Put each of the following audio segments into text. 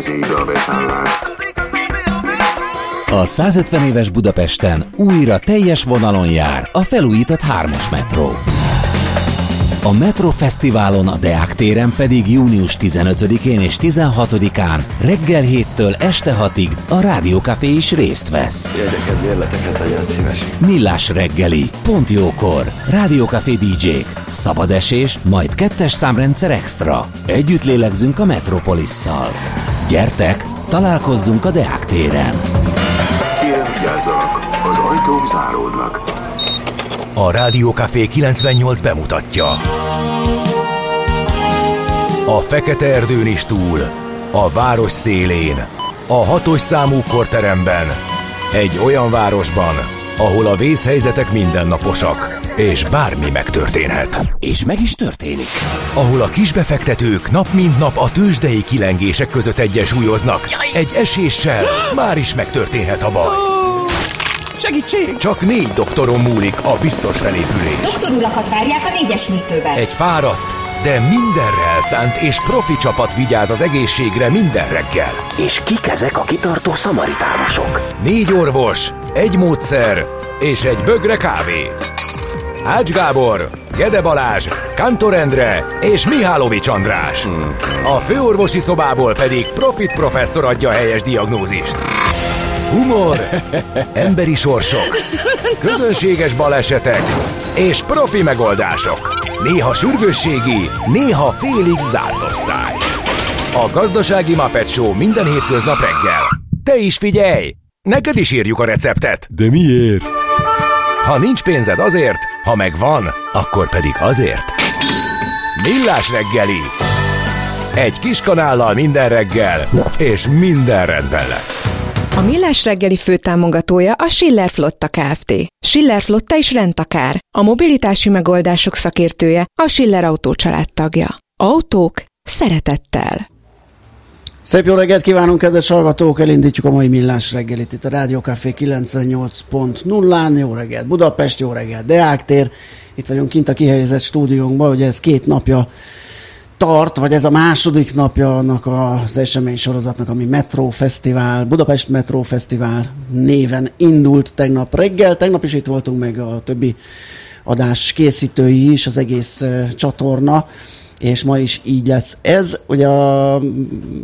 fejezi be a beszállást. A 150 éves Budapesten újra teljes vonalon jár a felújított 3-as metró. A Metro Fesztiválon a Deák téren pedig június 15-én és 16-án reggel 7-től este 6-ig a Rádiókafé is részt vesz. Jegyeket, bérleteket legyen szíves. Millás reggeli, pont jókor, Rádiókafé DJ-k, szabad esés, majd kettes számrendszer extra. Együtt lélegzünk a Metropolisszal. Gyertek, találkozzunk a Deák téren. Kérem vigyázzanak, az ajtók záródnak. A Rádiókafé 98 bemutatja. A Fekete Erdőn is túl, a város szélén, a hatos számú korteremben, egy olyan városban, ahol a vészhelyzetek mindennaposak, és bármi megtörténhet. És meg is történik. Ahol a kisbefektetők nap mint nap a tőzsdei kilengések között egyensúlyoznak. Egy eséssel már is megtörténhet a baj. Segítség! Csak négy doktoron múlik a biztos felépülés. Doktor urakat várják a négyes műtőben. Egy fáradt, de mindenre elszánt és profi csapat vigyáz az egészségre minden reggel. És kik ezek a kitartó szamaritánusok? Négy orvos, egy módszer és egy bögre kávé. Ács Gábor, Gede Balázs, Kantor Endre és Mihálovics András. A főorvosi szobából pedig Profit professzor adja helyes diagnózist. Humor, emberi sorsok, közönséges balesetek és profi megoldások. Néha sürgősségi, néha félig zárt osztály. A Gazdasági Muppet Show minden hétköznap reggel. Te is figyelj! Neked is írjuk a receptet. De miért? Ha nincs pénzed azért, ha megvan, akkor pedig azért. Millás reggeli. Egy kis kanállal minden reggel, és minden rendben lesz. A Millás reggeli főtámogatója a Schiller Flotta Kft. Schiller Flotta is rendtakár. A mobilitási megoldások szakértője a Schiller Autó tagja. Autók szeretettel. Szép jó reggelt kívánunk, kedves hallgatók! Elindítjuk a mai millás reggelit itt a Rádió Café 98.0-án. Jó reggelt Budapest, jó reggelt Deák tér. Itt vagyunk kint a kihelyezett stúdiónkban, ugye ez két napja tart, vagy ez a második napja annak az esemény sorozatnak, ami Metro Fesztivál, Budapest Metro Fesztivál néven indult tegnap reggel. Tegnap is itt voltunk meg a többi adás készítői is, az egész uh, csatorna és ma is így lesz. Ez ugye a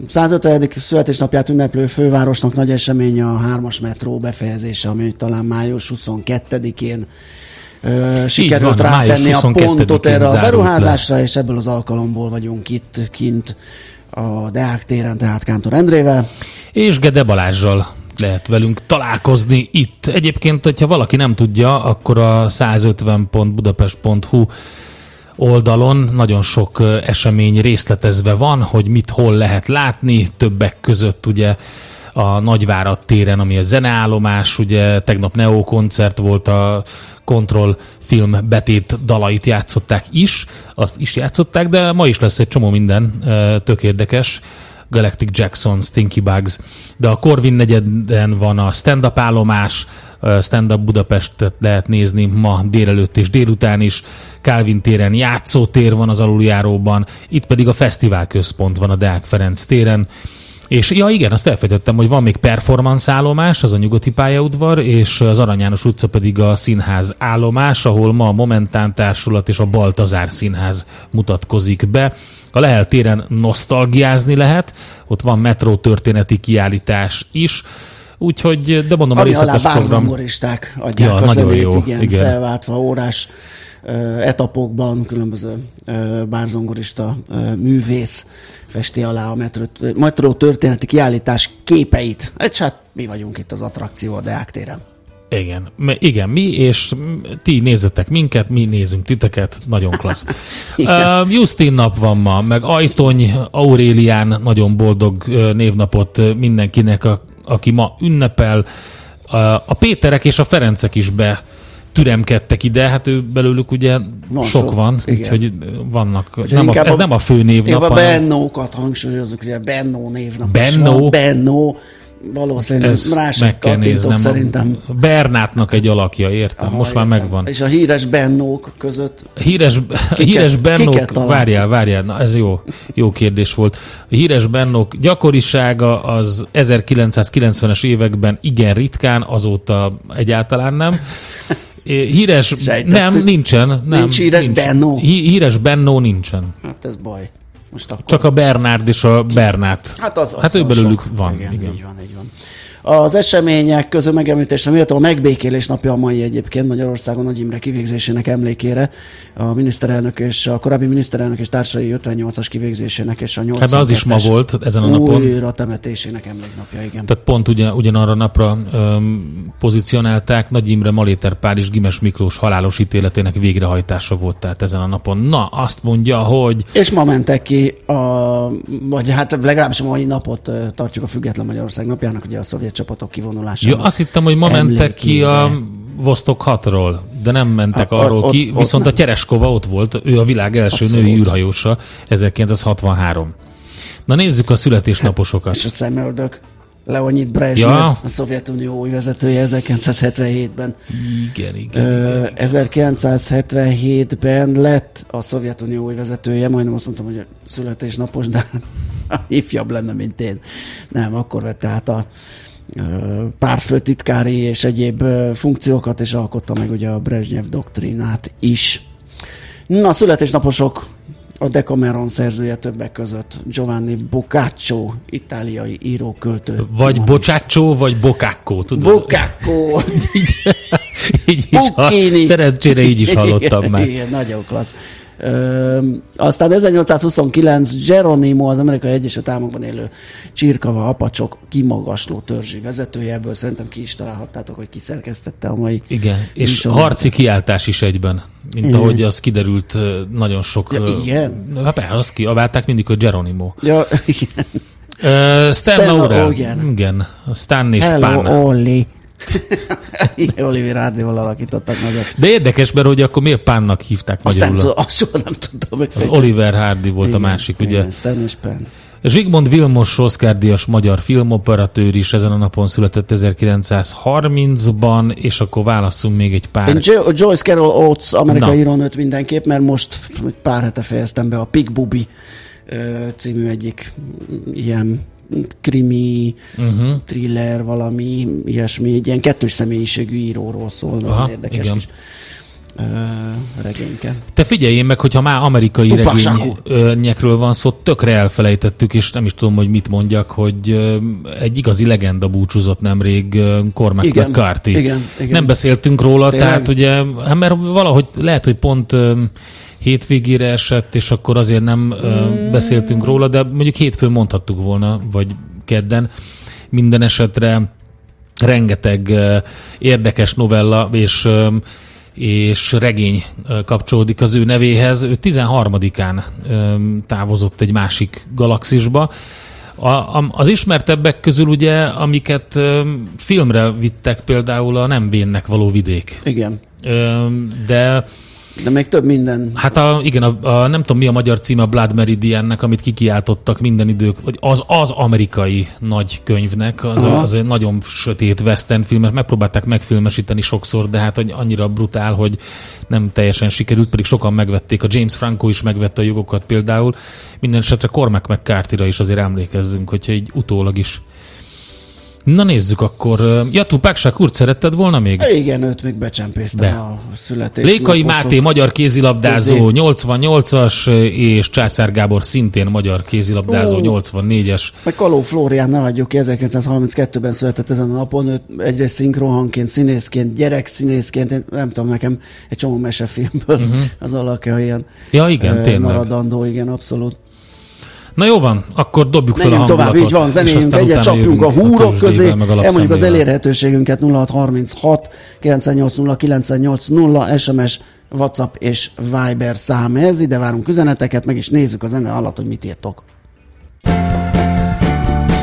150. születésnapját ünneplő fővárosnak nagy eseménye a hármas metró befejezése, ami talán május 22-én ö, sikerült van, rátenni a pontot 22-én erre a beruházásra, és ebből az alkalomból vagyunk itt kint a Deák téren, tehát Kántor Endrével. És Gede Balázsjal lehet velünk találkozni itt. Egyébként, hogyha valaki nem tudja, akkor a 150.budapest.hu oldalon nagyon sok esemény részletezve van, hogy mit hol lehet látni, többek között ugye a Nagyvárad téren, ami a zeneállomás, ugye tegnap Neo koncert volt, a Control film betét dalait játszották is, azt is játszották, de ma is lesz egy csomó minden tök érdekes. Galactic Jackson, Stinky Bugs, de a Corvin negyeden van a stand-up állomás, ö, stand-up Budapestet lehet nézni ma délelőtt és délután is, Calvin téren játszótér van az aluljáróban, itt pedig a Fesztivál Központ van a Deák Ferenc téren, és ja igen, azt elfejtettem, hogy van még performance állomás, az a nyugati pályaudvar, és az Arany János utca pedig a színház állomás, ahol ma a Momentán Társulat és a Baltazár Színház mutatkozik be. A Lehel téren nosztalgiázni lehet, ott van metró történeti kiállítás is, úgyhogy, de mondom, a Ami alá részletes program... adják Ja, a nagyon zenét, jó, igen, igen. felváltva órás ö, etapokban különböző ö, bárzongorista művész festi alá a metró, metró történeti kiállítás képeit. És hát mi vagyunk itt az attrakció a Deák téren. Igen, igen, mi, és ti nézzetek minket, mi nézünk titeket, nagyon klassz. uh, Justin nap van ma, meg Ajtony, Aurélián, nagyon boldog névnapot mindenkinek, a, aki ma ünnepel. A Péterek és a Ferencek is be türemkedtek ide, hát ő belőlük ugye Van sok, sok, van, igen. úgyhogy vannak, Úgyhogy nem a, ez a- nem a fő névnap, Inkább a Bennókat hangsúlyozunk, ugye Bennó névnap Bennó? Bennó. Valószínűleg Ezt rá meg kell néznem. szerintem. Bernátnak egy alakja, értem. Aha, Most már értem. megvan. És a híres bennók között Híres, Kiket- híres bennok, kiket talál? várjál, várjál, na ez jó, jó kérdés volt. A híres bennok gyakorisága az 1990-es években igen ritkán, azóta egyáltalán nem. Híres, Sejtettük. nem, nincsen. Nem, Nincs híres Bennó? Hí- Híres Bennó nincsen. Hát ez baj. Most akkor... Csak a Bernárd és a Bernát. Hát az, az hát ő belőlük sok. van. Igen, Igen. így van, így van. Az események közül megemlítésre méltó a megbékélés napja a mai egyébként Magyarországon Nagy Imre kivégzésének emlékére. A miniszterelnök és a korábbi miniszterelnök és társai 58-as kivégzésének és a 82-es Hát az is ma volt ezen a napon. újra temetésének emléknapja, igen. Tehát pont ugyan, ugyanarra napra öm, pozícionálták Nagy Imre Maléter Pál és Gimes Miklós halálos ítéletének végrehajtása volt tehát ezen a napon. Na, azt mondja, hogy És ma mentek ki, a, vagy hát legalábbis a mai napot tartjuk a Független Magyarország napjának, ugye a szovjet csapatok kivonulásának. ja, azt hittem, hogy ma mentek ki a. Vostok 6-ról, de nem mentek A- arról ott- ki, ott viszont nem. a Tereskova ott volt, ő a világ első Abszolút. női űrhajósa, 1963. Na nézzük a születésnaposokat. És a szemöldök. Leonid Brezsnyev, Ja. a Szovjetunió új vezetője 1977-ben. Igen, igen. Ö, 1977-ben lett a Szovjetunió új vezetője, majdnem azt mondtam, hogy a születésnapos, de ifjabb lenne, mint én. Nem, akkor vette át a pártfőtitkári és egyéb funkciókat, és alkotta meg ugye a Brezsnyev doktrinát is. Na, születésnaposok a Decameron szerzője többek között Giovanni Boccaccio, itáliai író, költő. Vagy. Bocsácsó, vagy Bokákkó, tudod? Boccaccio! így, így is, ha, szerencsére így is hallottam már. Igen, nagyon klassz. Aztán 1829 Geronimo, az Amerikai Egyesült Államokban élő csirkava apacsok kimagasló törzsi vezetője, ebből szerintem ki is találhattátok, hogy ki szerkesztette a mai Igen, és műsor. harci kiáltás is egyben, mint Igen. ahogy az kiderült nagyon sok... Ja, igen? Hát azt kiabálták mindig, hogy Geronimo. Ja, igen. Uh, Stan Stan Laurel. Igen, a Stan és Hello, Pán. Olli. Igen, Oliver Rádióval alakítottak nagyot. De érdekes, mert hogy akkor miért Pánnak hívták Azt nem, magyarul? tudom, azt soha nem tudtam Az. Oliver Hardy volt Igen, a másik, ugye? Igen, Stan és Penn. Zsigmond Vilmos Oscar-díjas magyar filmoperatőr is ezen a napon született 1930-ban, és akkor válaszunk még egy pár. Én Jo- Joyce Carol Oates, amerikai írónőt mindenképp, mert most pár hete fejeztem be a Pig Bubi című egyik mm, ilyen krimi, uh-huh. thriller, valami ilyesmi, egy ilyen kettős személyiségű íróról szól, nagyon érdekes igen. kis ö, regényke. Te figyeljél meg, hogyha már amerikai Tupac regényekről van szó, tökre elfelejtettük, és nem is tudom, hogy mit mondjak, hogy egy igazi legenda búcsúzott nemrég Cormac Igen, McCarthy. igen, igen. Nem beszéltünk róla, Tényleg? tehát ugye, hát mert valahogy lehet, hogy pont hétvégére esett, és akkor azért nem Mm. beszéltünk róla, de mondjuk hétfőn mondhattuk volna, vagy kedden. Minden esetre rengeteg érdekes novella és és regény kapcsolódik az ő nevéhez. Ő 13-án ö, távozott egy másik galaxisba. A, a, az ismertebbek közül ugye, amiket filmre vittek például a Nem vénnek való vidék. Igen, de de még több minden. hát a, igen, a, a, nem tudom mi a magyar címe a Blood Meridiannek, amit kikiáltottak minden idők, vagy az az amerikai nagy könyvnek, az, Aha. az egy nagyon sötét western film, mert megpróbálták megfilmesíteni sokszor, de hát hogy annyira brutál, hogy nem teljesen sikerült, pedig sokan megvették. A James Franco is megvette a jogokat például. Minden esetre Cormac McCarthy-ra is azért emlékezzünk, hogyha így utólag is. Na nézzük akkor. Ja, Tupac Shakur szeretted volna még? Igen, őt még becsempésztem De. a születés. Lékai Máté, magyar kézilabdázó, Közé. 88-as, és Császár Gábor szintén magyar kézilabdázó, Ó. 84-es. Meg Kaló Flórián, ne hagyjuk ki, 1932-ben született ezen a napon, őt egyrészt szinkronhangként, színészként, gyerekszínészként, én nem tudom, nekem egy csomó mesefilmből uh-huh. az alakja ilyen Ja, igen, ö, tényleg. maradandó, igen, abszolút. Na jó van, akkor dobjuk fel a tovább, így van, zenéljünk egyet, csapjunk a húrok tőzsdével, közé, elmondjuk az elérhetőségünket 0636 980 980 SMS, WhatsApp és Viber szám ez, ide várunk üzeneteket, meg is nézzük a zene alatt, hogy mit írtok.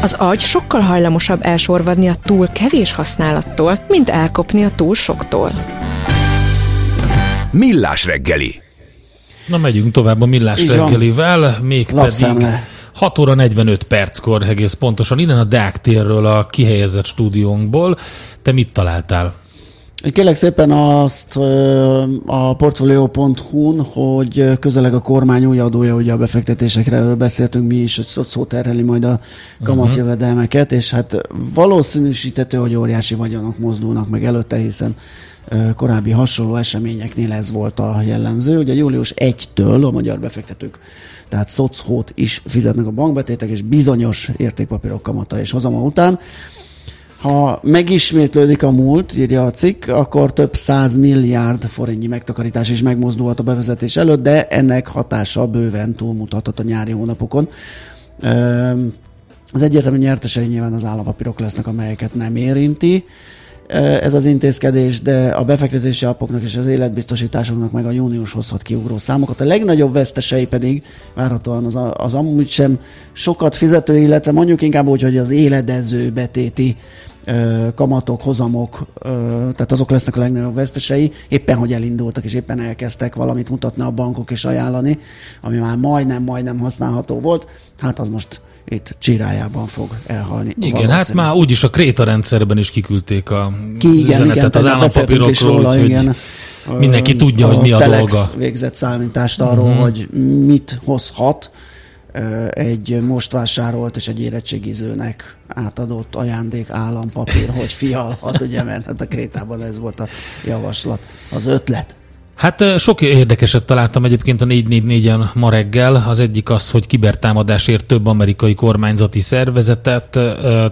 Az agy sokkal hajlamosabb elsorvadni a túl kevés használattól, mint elkopni a túl soktól. Millás reggeli. Na megyünk tovább a millás Így reggelivel, mégpedig Lapszemle. 6 óra 45 perckor egész pontosan, innen a Deák térről, a kihelyezett stúdiónkból. Te mit találtál? Kérlek szépen azt a portfolio.hu-n, hogy közeleg a kormány új adója, ugye a befektetésekre erről beszéltünk mi is, hogy szó terheli majd a kamatjövedelmeket, és hát valószínűsítető, hogy óriási vagyonok mozdulnak meg előtte, hiszen korábbi hasonló eseményeknél ez volt a jellemző. Ugye július 1-től a magyar befektetők, tehát szocót is fizetnek a bankbetétek, és bizonyos értékpapírok kamata és hozama után. Ha megismétlődik a múlt, írja a cikk, akkor több száz milliárd forintnyi megtakarítás is megmozdulhat a bevezetés előtt, de ennek hatása bőven túlmutathat a nyári hónapokon. Az egyértelmű nyertesei nyilván az állampapírok lesznek, amelyeket nem érinti ez az intézkedés, de a befektetési alapoknak és az életbiztosításoknak meg a június hozhat kiugró számokat. A legnagyobb vesztesei pedig várhatóan az, az amúgy sem sokat fizető, illetve mondjuk inkább úgy, hogy az éledező betéti kamatok, hozamok, tehát azok lesznek a legnagyobb vesztesei, éppen hogy elindultak, és éppen elkezdtek valamit mutatni a bankok és ajánlani, ami már majdnem, majdnem használható volt, hát az most itt csirájában fog elhalni. Igen, hát már úgyis a Kréta rendszerben is kiküldték a Ki, igen, üzenetet igen, az állampapírokról, úgyhogy mindenki tudja, a hogy mi a Telex dolga. végzett számítást arról, uh-huh. hogy mit hozhat egy most vásárolt és egy érettségizőnek átadott ajándék állampapír, hogy fialhat, ugye, mert hát a Krétában ez volt a javaslat, az ötlet. Hát sok érdekeset találtam egyébként a 444-en ma reggel. Az egyik az, hogy kibertámadásért több amerikai kormányzati szervezetet,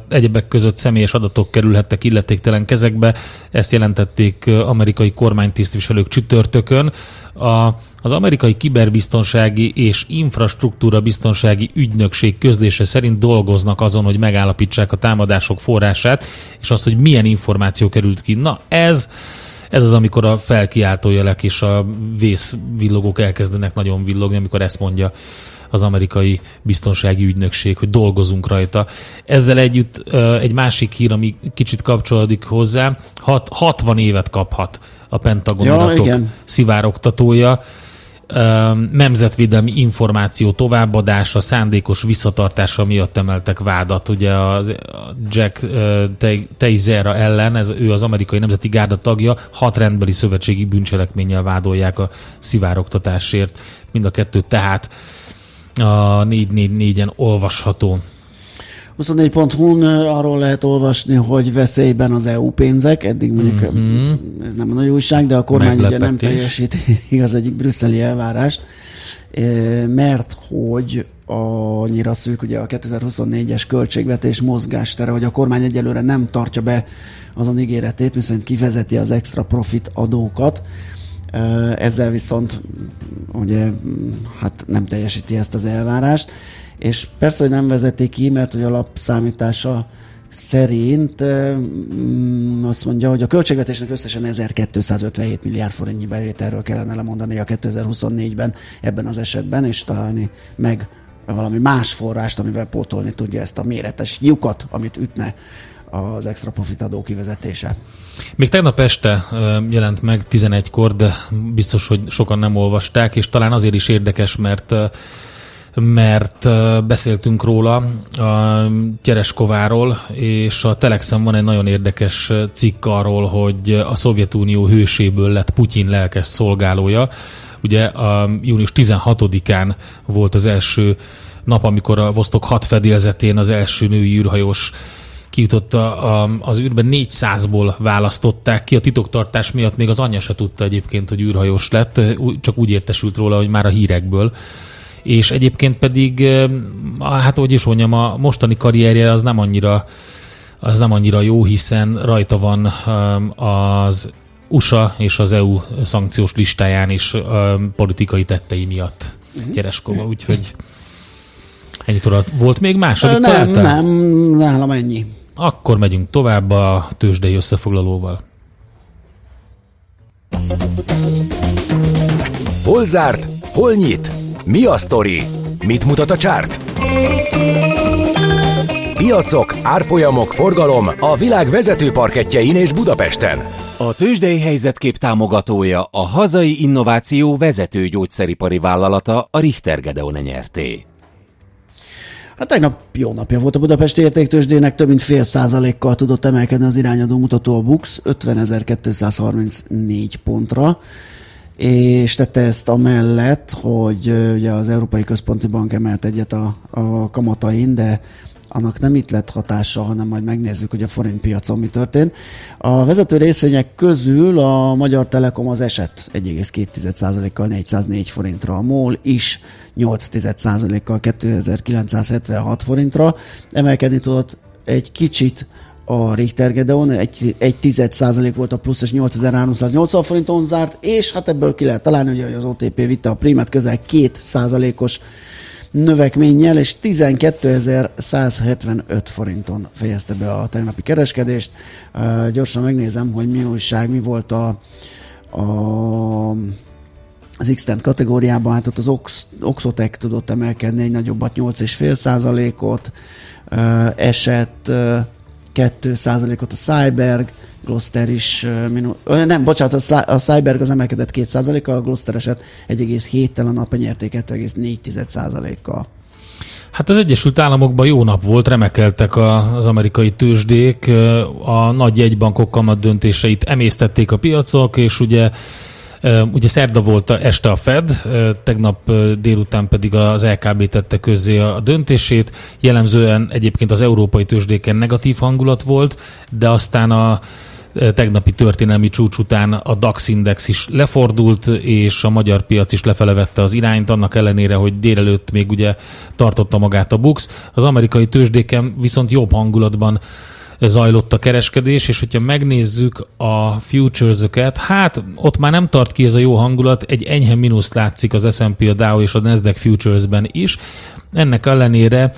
egyebek között személyes adatok kerülhettek illetéktelen kezekbe. Ezt jelentették amerikai kormánytisztviselők csütörtökön. A, az amerikai kiberbiztonsági és infrastruktúra biztonsági ügynökség közlése szerint dolgoznak azon, hogy megállapítsák a támadások forrását, és azt, hogy milyen információ került ki. Na ez ez az, amikor a felkiáltó jelek és a vészvillogók elkezdenek nagyon villogni, amikor ezt mondja az amerikai biztonsági ügynökség, hogy dolgozunk rajta. Ezzel együtt egy másik hír, ami kicsit kapcsolódik hozzá, hat, 60 évet kaphat a Pentagon ja, adatok igen. szivárogtatója nemzetvédelmi információ továbbadása, szándékos visszatartása miatt emeltek vádat. Ugye a Jack Teizera ellen, ez, ő az amerikai nemzeti gárda tagja, hat rendbeli szövetségi bűncselekménnyel vádolják a szivárogtatásért. Mind a kettő tehát a 444-en olvasható. 24.hu-n arról lehet olvasni, hogy veszélyben az EU pénzek, eddig mondjuk mm-hmm. ez nem a nagy újság, de a kormány ugye nem teljesít igaz egyik brüsszeli elvárást, mert hogy annyira szűk ugye a 2024-es költségvetés mozgástere, hogy a kormány egyelőre nem tartja be azon ígéretét, viszont kivezeti az extra profit adókat, ezzel viszont ugye hát nem teljesíti ezt az elvárást és persze, hogy nem vezeti ki, mert hogy alapszámítása szerint mm, azt mondja, hogy a költségvetésnek összesen 1257 milliárd forintnyi bevételről kellene lemondani a 2024-ben ebben az esetben, és találni meg valami más forrást, amivel pótolni tudja ezt a méretes lyukat, amit ütne az extra profit adó kivezetése. Még tegnap este jelent meg 11-kor, de biztos, hogy sokan nem olvasták, és talán azért is érdekes, mert mert beszéltünk róla, a Gyereskováról, és a Telexen van egy nagyon érdekes cikk arról, hogy a Szovjetunió hőséből lett Putyin lelkes szolgálója. Ugye a június 16-án volt az első nap, amikor a Vostok 6 fedélzetén az első női űrhajós kijutott a, a, az űrben 400-ból választották ki, a titoktartás miatt még az anyja se tudta egyébként, hogy űrhajós lett, csak úgy értesült róla, hogy már a hírekből és egyébként pedig, hát hogy is mondjam, a mostani karrierje az nem annyira, az nem annyira jó, hiszen rajta van az USA és az EU szankciós listáján is politikai tettei miatt Gyereskova, mhm. úgyhogy ennyit alatt. Volt még más, amit Nem, találtál? nem, nálam ennyi. Akkor megyünk tovább a tőzsdei összefoglalóval. Hol zárt? Hol nyit? Mi a sztori? Mit mutat a csárt? Piacok, árfolyamok, forgalom a világ vezető parketjein és Budapesten. A tőzsdei helyzetkép támogatója a hazai innováció vezető gyógyszeripari vállalata a Richter Gedeon nyerté. Hát tegnap jó napja volt a Budapesti értéktősdének, több mint fél százalékkal tudott emelkedni az irányadó mutató a BUX 50.234 pontra, és tette ezt amellett, hogy ugye az Európai Központi Bank emelt egyet a, a kamatain, de annak nem itt lett hatása, hanem majd megnézzük, hogy a forint piacon mi történt. A vezető részvények közül a Magyar Telekom az eset 1,2%-kal 404 forintra, a MOL is 8%-kal 2976 forintra, emelkedni tudott egy kicsit a Richter Gedeon, egy, egy tized százalék volt a plusz, és 8380 forinton zárt, és hát ebből ki lehet találni, hogy az OTP vitte a primet közel 2 százalékos növekménnyel, és 12.175 forinton fejezte be a tegnapi kereskedést. Uh, gyorsan megnézem, hogy mi újság, mi volt a, a az x kategóriában, hát ott az Ox, Oxotec tudott emelkedni egy nagyobbat 8,5 százalékot, uh, esett uh, 2 százalékot a Cyberg, Gloster is, nem, bocsánat, a Cyberg az emelkedett 2%-kal, a Gloster eset 1,7-tel, a nap nyerték 2,4%-kal. Hát az Egyesült Államokban jó nap volt, remekeltek az amerikai tőzsdék, a nagy jegybankok kamat döntéseit emésztették a piacok, és ugye Ugye szerda volt a este a Fed, tegnap délután pedig az LKB tette közzé a döntését. Jellemzően egyébként az európai tőzsdéken negatív hangulat volt, de aztán a tegnapi történelmi csúcs után a DAX index is lefordult, és a magyar piac is lefele vette az irányt, annak ellenére, hogy délelőtt még ugye tartotta magát a BUX. Az amerikai tőzsdéken viszont jobb hangulatban zajlott a kereskedés, és hogyha megnézzük a futures-öket, hát ott már nem tart ki ez a jó hangulat, egy enyhe mínusz látszik az S&P, a Dow és a Nasdaq futures-ben is. Ennek ellenére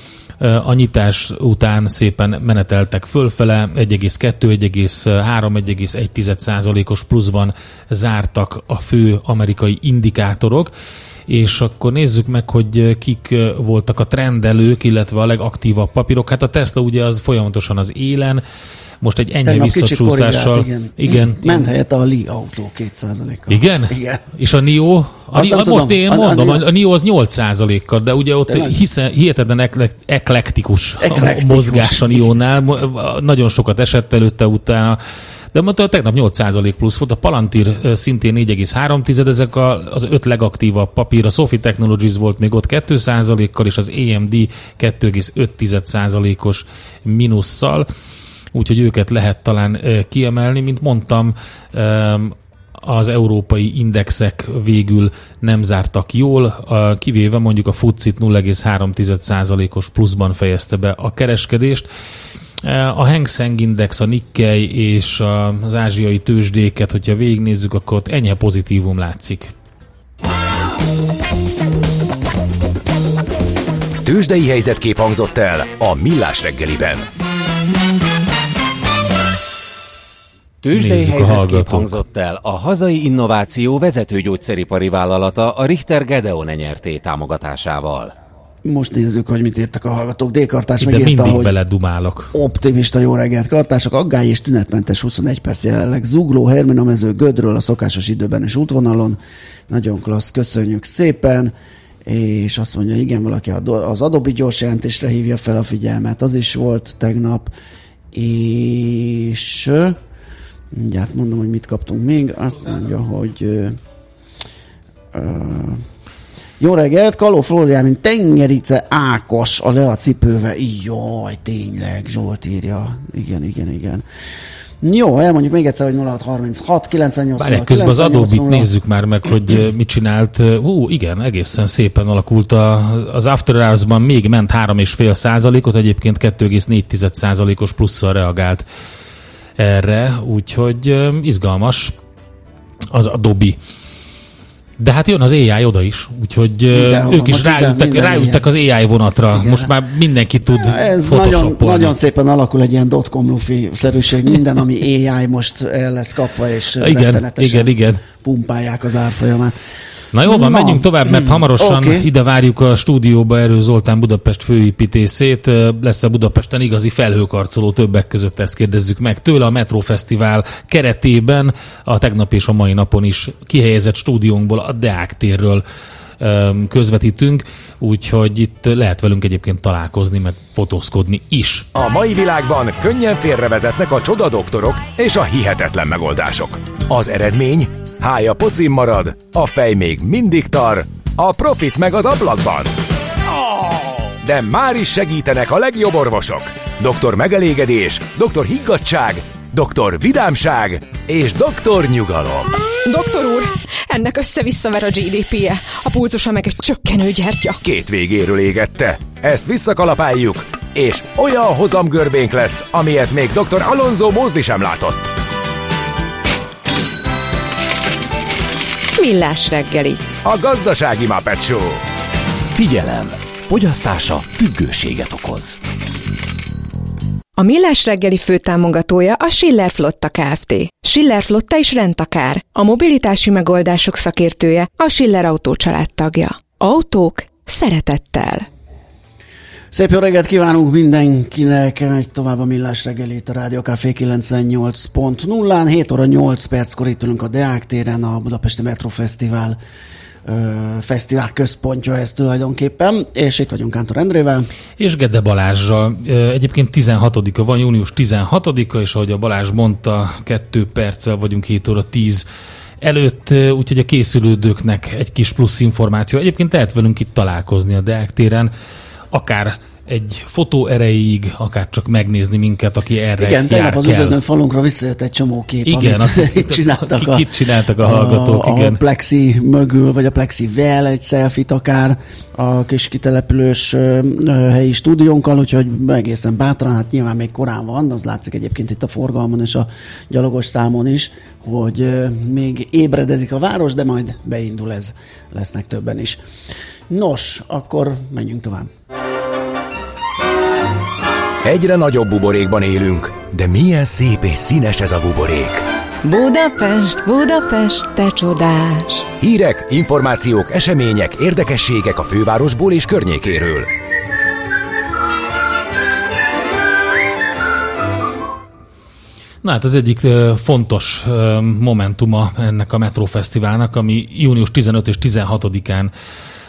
a nyitás után szépen meneteltek fölfele, 1,2, 1,3, 1,1 százalékos pluszban zártak a fő amerikai indikátorok, és akkor nézzük meg, hogy kik voltak a trendelők, illetve a legaktívabb papírok. Hát a Tesla ugye az folyamatosan az élen, most egy enyhe visszacsúszással. Igen. igen. Ment helyett a Li autó 2%-kal. Igen? Igen. És a NIO? A, NIO, most tudom. én mondom, a, a, a NIO az 8%-kal, de ugye ott hiszen, hihetetlen eklektikus, eklektikus mozgás a NIO-nál. Nagyon sokat esett előtte, utána de mondta, hogy tegnap 8% plusz volt, a Palantir szintén 4,3, ezek az öt legaktívabb papír, a Sophie Technologies volt még ott 2%-kal, és az AMD 2,5%-os minusszal úgyhogy őket lehet talán kiemelni. Mint mondtam, az európai indexek végül nem zártak jól, kivéve mondjuk a FUCIT 0,3%-os pluszban fejezte be a kereskedést. A Hang Seng Index, a Nikkei és az ázsiai tőzsdéket, hogyha végignézzük, akkor ott enyhe pozitívum látszik. Tőzsdei helyzetkép hangzott el a Millás reggeliben. Tőzsdei helyzetkép hangzott el. A hazai innováció vezető gyógyszeripari vállalata a Richter Gedeon nyerté támogatásával. Most nézzük, hogy mit írtak a hallgatók. D-kartás megírta, mindig hogy beledumálok. Optimista jó reggelt kartások, aggály és tünetmentes 21 perc jelenleg. Zugló, Hermina mező, Gödről a szokásos időben és útvonalon. Nagyon klassz, köszönjük szépen. És azt mondja, igen, valaki az Adobe gyors jelentésre hívja fel a figyelmet. Az is volt tegnap. És Mindjárt mondom, hogy mit kaptunk még. Azt mondja, hogy uh, uh, jó reggelt, Kaló Flórián, mint tengerice Ákos a le a cipőve. Jaj, tényleg, Zsolt írja. Igen, igen, igen. Jó, elmondjuk még egyszer, hogy 0636 98 Várják, közben az adóbit nézzük már meg, hogy mit csinált. Hú, igen, egészen szépen alakult. A, az After Hours-ban még ment 3,5 százalékot, egyébként 2,4 százalékos plusszal reagált erre, úgyhogy izgalmas az Adobe. De hát jön az AI oda is, úgyhogy De, ők is ráültek, ráültek az AI vonatra. Igen. Most már mindenki tud Ez nagyon, nagyon szépen alakul egy ilyen dotcom lufi szerűség. Minden, ami AI most el lesz kapva, és igen, igen, igen. pumpálják az árfolyamát. Na jó van, menjünk tovább, mert hamarosan okay. ide várjuk a stúdióba Erő Zoltán Budapest főépítészét. Lesz a Budapesten igazi felhőkarcoló többek között, ezt kérdezzük meg tőle. A Metro Fesztivál keretében a tegnap és a mai napon is kihelyezett stúdiónkból a Deák térről közvetítünk, úgyhogy itt lehet velünk egyébként találkozni, meg fotózkodni is. A mai világban könnyen félrevezetnek a csoda doktorok és a hihetetlen megoldások. Az eredmény? Hája pocim marad, a fej még mindig tar, a profit meg az ablakban. De már is segítenek a legjobb orvosok. Doktor megelégedés, doktor higgadság, doktor vidámság és doktor nyugalom. Doktor úr, ennek össze-visszaver a GDP-je, a pulzusa meg egy csökkenő gyertya. Két végéről égette. Ezt visszakalapáljuk, és olyan hozamgörbénk lesz, amilyet még dr. Alonso Mózdi sem látott. Millás reggeli. A gazdasági Muppet Show. Figyelem! Fogyasztása függőséget okoz. A Millás reggeli főtámogatója a Schiller Flotta Kft. Schiller Flotta is rendtakár. A mobilitási megoldások szakértője a Schiller Autó tagja. Autók szeretettel. Szép jó reggelt kívánunk mindenkinek, egy tovább a millás reggelét a Rádió Café 98.0-án, 7 óra 8 perckor itt ülünk a Deák téren, a Budapesti Metro Fesztivál fesztivál központja ez tulajdonképpen, és itt vagyunk Kántor Endrével. És Gede Balázsral. Egyébként 16-a van, június 16-a, és ahogy a Balázs mondta, kettő perccel vagyunk 7 óra 10 előtt, úgyhogy a készülődőknek egy kis plusz információ. Egyébként lehet velünk itt találkozni a Deák téren, akár egy fotó erejéig, akár csak megnézni minket, aki erre Igen, jár az üzletben falunkra visszajött egy csomó kép, Igen, amit a- csináltak ki- kit csináltak a hallgatók, a, igen. A plexi mögül, vagy a plexivel egy selfit akár a kis kitelepülős ö, ö, helyi stúdiónkkal, úgyhogy egészen bátran, hát nyilván még korán van, az látszik egyébként itt a forgalmon és a gyalogos számon is, hogy ö, még ébredezik a város, de majd beindul ez, lesznek többen is. Nos, akkor menjünk tovább. Egyre nagyobb buborékban élünk, de milyen szép és színes ez a buborék. Budapest, Budapest, te csodás! Hírek, információk, események, érdekességek a fővárosból és környékéről. Na hát az egyik fontos momentuma ennek a Metro Fesztiválnak, ami június 15 és 16-án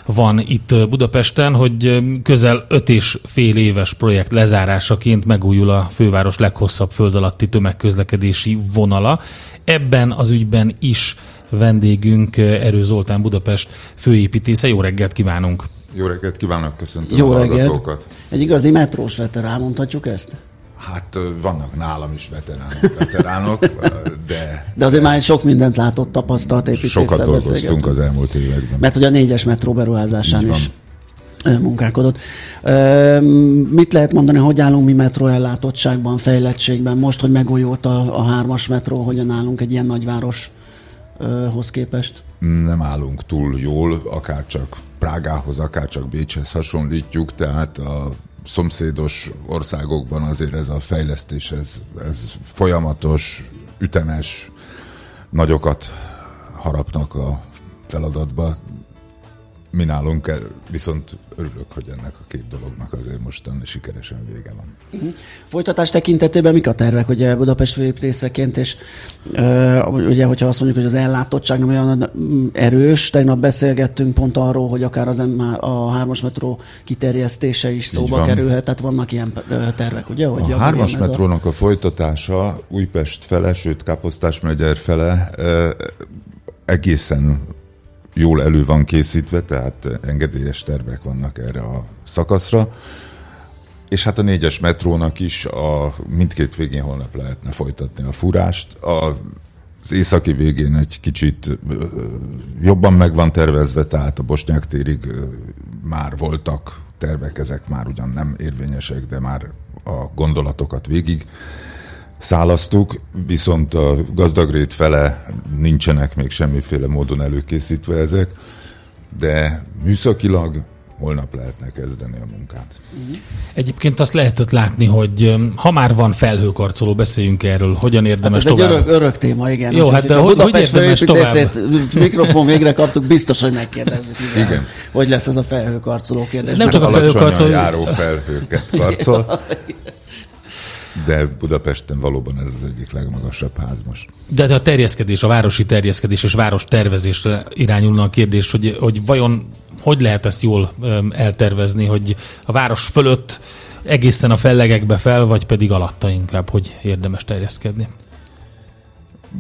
van itt Budapesten, hogy közel öt és fél éves projekt lezárásaként megújul a főváros leghosszabb föld alatti tömegközlekedési vonala. Ebben az ügyben is vendégünk Erő Zoltán Budapest főépítésze. Jó reggelt kívánunk! Jó reggelt kívánok, köszöntöm Jó a reggelt! Egy igazi metrós veterán, mondhatjuk ezt? Hát vannak nálam is veteránok, veteránok de De azért már sok mindent látott, tapasztalt építéssel sokat dolgoztunk az elmúlt években. Mert hogy a négyes metró beruházásán is munkálkodott. Mit lehet mondani, hogy állunk mi metró ellátottságban, fejlettségben? Most, hogy megújult a, a hármas metró, hogyan állunk egy ilyen nagyvároshoz képest? Nem állunk túl jól, akár csak Prágához, akár csak Bécshez hasonlítjuk, tehát a szomszédos országokban azért ez a fejlesztés, ez, ez folyamatos, ütemes, nagyokat harapnak a feladatba. Mi nálunk viszont örülök, hogy ennek a két dolognak azért mostan sikeresen vége van. Folytatás tekintetében mik a tervek, ugye Budapest főépítészeként, és ö, ugye, hogyha azt mondjuk, hogy az ellátottság nem olyan erős, tegnap beszélgettünk pont arról, hogy akár az M- a hármas metró kiterjesztése is szóba van. kerülhet, tehát vannak ilyen tervek, ugye? Hogy A hármas metrónak a folytatása Újpest fele, sőt Káposztás megyer fele egészen jól elő van készítve, tehát engedélyes tervek vannak erre a szakaszra. És hát a négyes metrónak is a mindkét végén holnap lehetne folytatni a furást. A, az északi végén egy kicsit jobban meg van tervezve, tehát a Bosnyák térig már voltak tervek, ezek már ugyan nem érvényesek, de már a gondolatokat végig szálasztuk, viszont a gazdagrét fele nincsenek még semmiféle módon előkészítve ezek, de műszakilag holnap lehetne kezdeni a munkát. Egyébként azt lehetett látni, hogy ha már van felhőkarcoló, beszéljünk erről, hogyan Hát érdemes ez egy tovább. örök, örök téma, igen. Jó, hát de hogy- hogy érdemes főépítészét mikrofon végre kaptuk, biztos, hogy megkérdezzük. Igen. Igen. Hogy lesz ez a felhőkarcoló kérdés. Nem Mert csak a felhőkarcoló- járó felhőket karcol. De Budapesten valóban ez az egyik legmagasabb ház most. De, de a terjeszkedés, a városi terjeszkedés és város tervezésre irányulna a kérdés, hogy, hogy vajon hogy lehet ezt jól eltervezni, hogy a város fölött egészen a fellegekbe fel, vagy pedig alatta inkább, hogy érdemes terjeszkedni?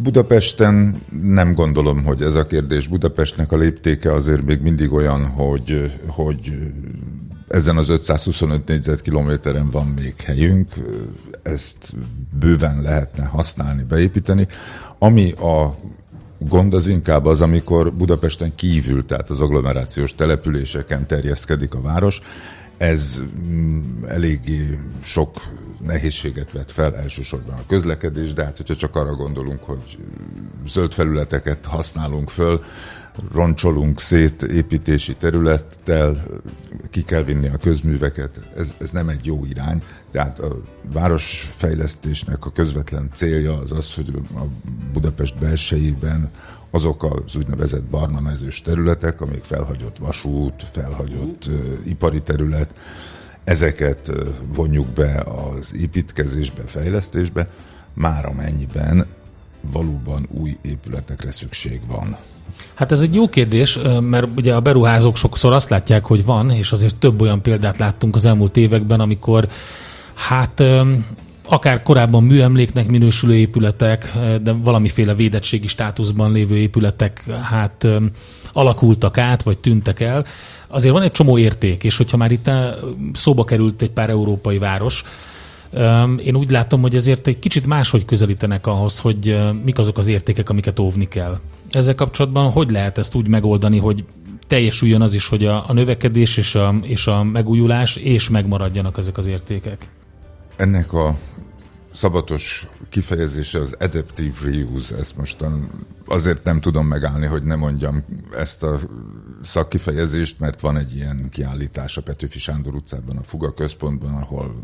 Budapesten nem gondolom, hogy ez a kérdés. Budapestnek a léptéke azért még mindig olyan, hogy, hogy ezen az 525 négyzetkilométeren van még helyünk, ezt bőven lehetne használni, beépíteni. Ami a gond az inkább az, amikor Budapesten kívül, tehát az agglomerációs településeken terjeszkedik a város, ez mm, eléggé sok nehézséget vet fel, elsősorban a közlekedés, de hát hogyha csak arra gondolunk, hogy zöld felületeket használunk föl, roncsolunk szét építési területtel, ki kell vinni a közműveket, ez, ez nem egy jó irány, tehát a városfejlesztésnek a közvetlen célja az az, hogy a Budapest belsejében azok az úgynevezett barna mezős területek, amik felhagyott vasút, felhagyott uh, ipari terület, ezeket vonjuk be az építkezésbe, fejlesztésbe, már amennyiben valóban új épületekre szükség van. Hát ez egy jó kérdés, mert ugye a beruházók sokszor azt látják, hogy van, és azért több olyan példát láttunk az elmúlt években, amikor hát akár korábban műemléknek minősülő épületek, de valamiféle védettségi státuszban lévő épületek hát alakultak át, vagy tűntek el. Azért van egy csomó érték, és hogyha már itt szóba került egy pár európai város, én úgy látom, hogy ezért egy kicsit máshogy közelítenek ahhoz, hogy mik azok az értékek, amiket óvni kell. Ezzel kapcsolatban hogy lehet ezt úgy megoldani, hogy teljesüljön az is, hogy a, a növekedés és a, és a megújulás, és megmaradjanak ezek az értékek? Ennek a szabatos kifejezése az adaptive reuse, ezt mostan azért nem tudom megállni, hogy ne mondjam ezt a szakkifejezést, mert van egy ilyen kiállítás a Petőfi Sándor utcában, a Fuga központban, ahol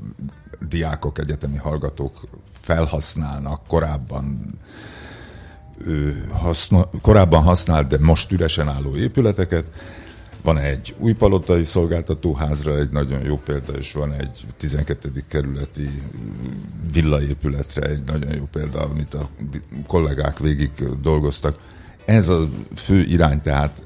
diákok, egyetemi hallgatók felhasználnak korábban haszna, korábban használt, de most üresen álló épületeket. Van egy új palotai szolgáltatóházra egy nagyon jó példa, és van egy 12. kerületi villaépületre egy nagyon jó példa, amit a kollégák végig dolgoztak. Ez a fő irány, tehát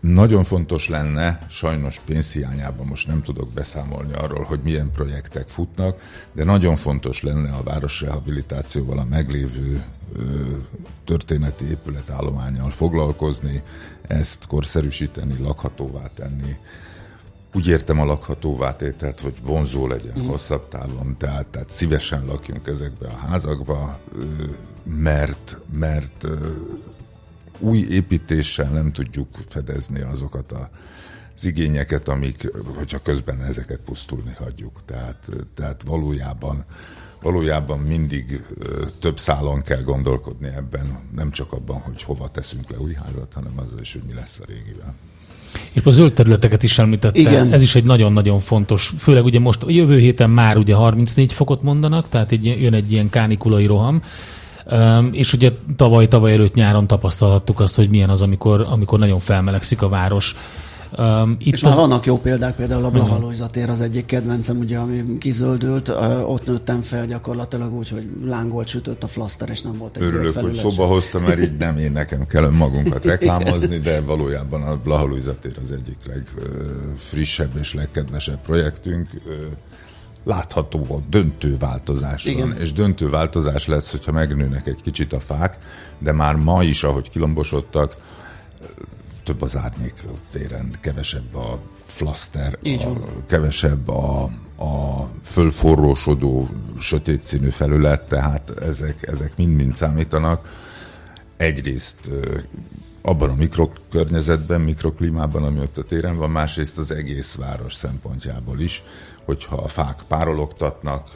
nagyon fontos lenne, sajnos pénzhiányában most nem tudok beszámolni arról, hogy milyen projektek futnak, de nagyon fontos lenne a városrehabilitációval a meglévő történeti épületállományjal foglalkozni, ezt korszerűsíteni, lakhatóvá tenni. Úgy értem a lakhatóvá tételt, hogy vonzó legyen mm. hosszabb távon, tehát, tehát szívesen lakjunk ezekbe a házakba, mert, mert új építéssel nem tudjuk fedezni azokat a az igényeket, amik, hogyha közben ezeket pusztulni hagyjuk. Tehát, tehát valójában, valójában mindig több szálon kell gondolkodni ebben, nem csak abban, hogy hova teszünk le új házat, hanem azzal is, hogy mi lesz a régivel. És a zöld területeket is említette. Igen. Ez is egy nagyon-nagyon fontos, főleg ugye most jövő héten már ugye 34 fokot mondanak, tehát egy, jön egy ilyen kánikulai roham, és ugye tavaly, tavaly előtt nyáron tapasztalhattuk azt, hogy milyen az, amikor, amikor nagyon felmelegszik a város. Um, itt és az... már vannak jó példák, például a Blahalóizatér az egyik kedvencem, ugye, ami kizöldült, uh, ott nőttem fel gyakorlatilag úgy, hogy lángolt sütött a flaszter, és nem volt egy Örülök, hogy szóba hoztam, mert így nem én nekem kell magunkat reklámozni, de valójában a Blahalóizatér az egyik legfrissebb és legkedvesebb projektünk. Látható a döntő változás Igen. van, és döntő változás lesz, hogyha megnőnek egy kicsit a fák, de már ma is, ahogy kilombosodtak, több az árnyék téren, kevesebb a flaster, a, kevesebb a, a fölforrósodó, sötét színű felület, tehát ezek, ezek mind-mind számítanak. Egyrészt abban a mikrokörnyezetben, mikroklímában, ami ott a téren van, másrészt az egész város szempontjából is hogyha a fák párologtatnak,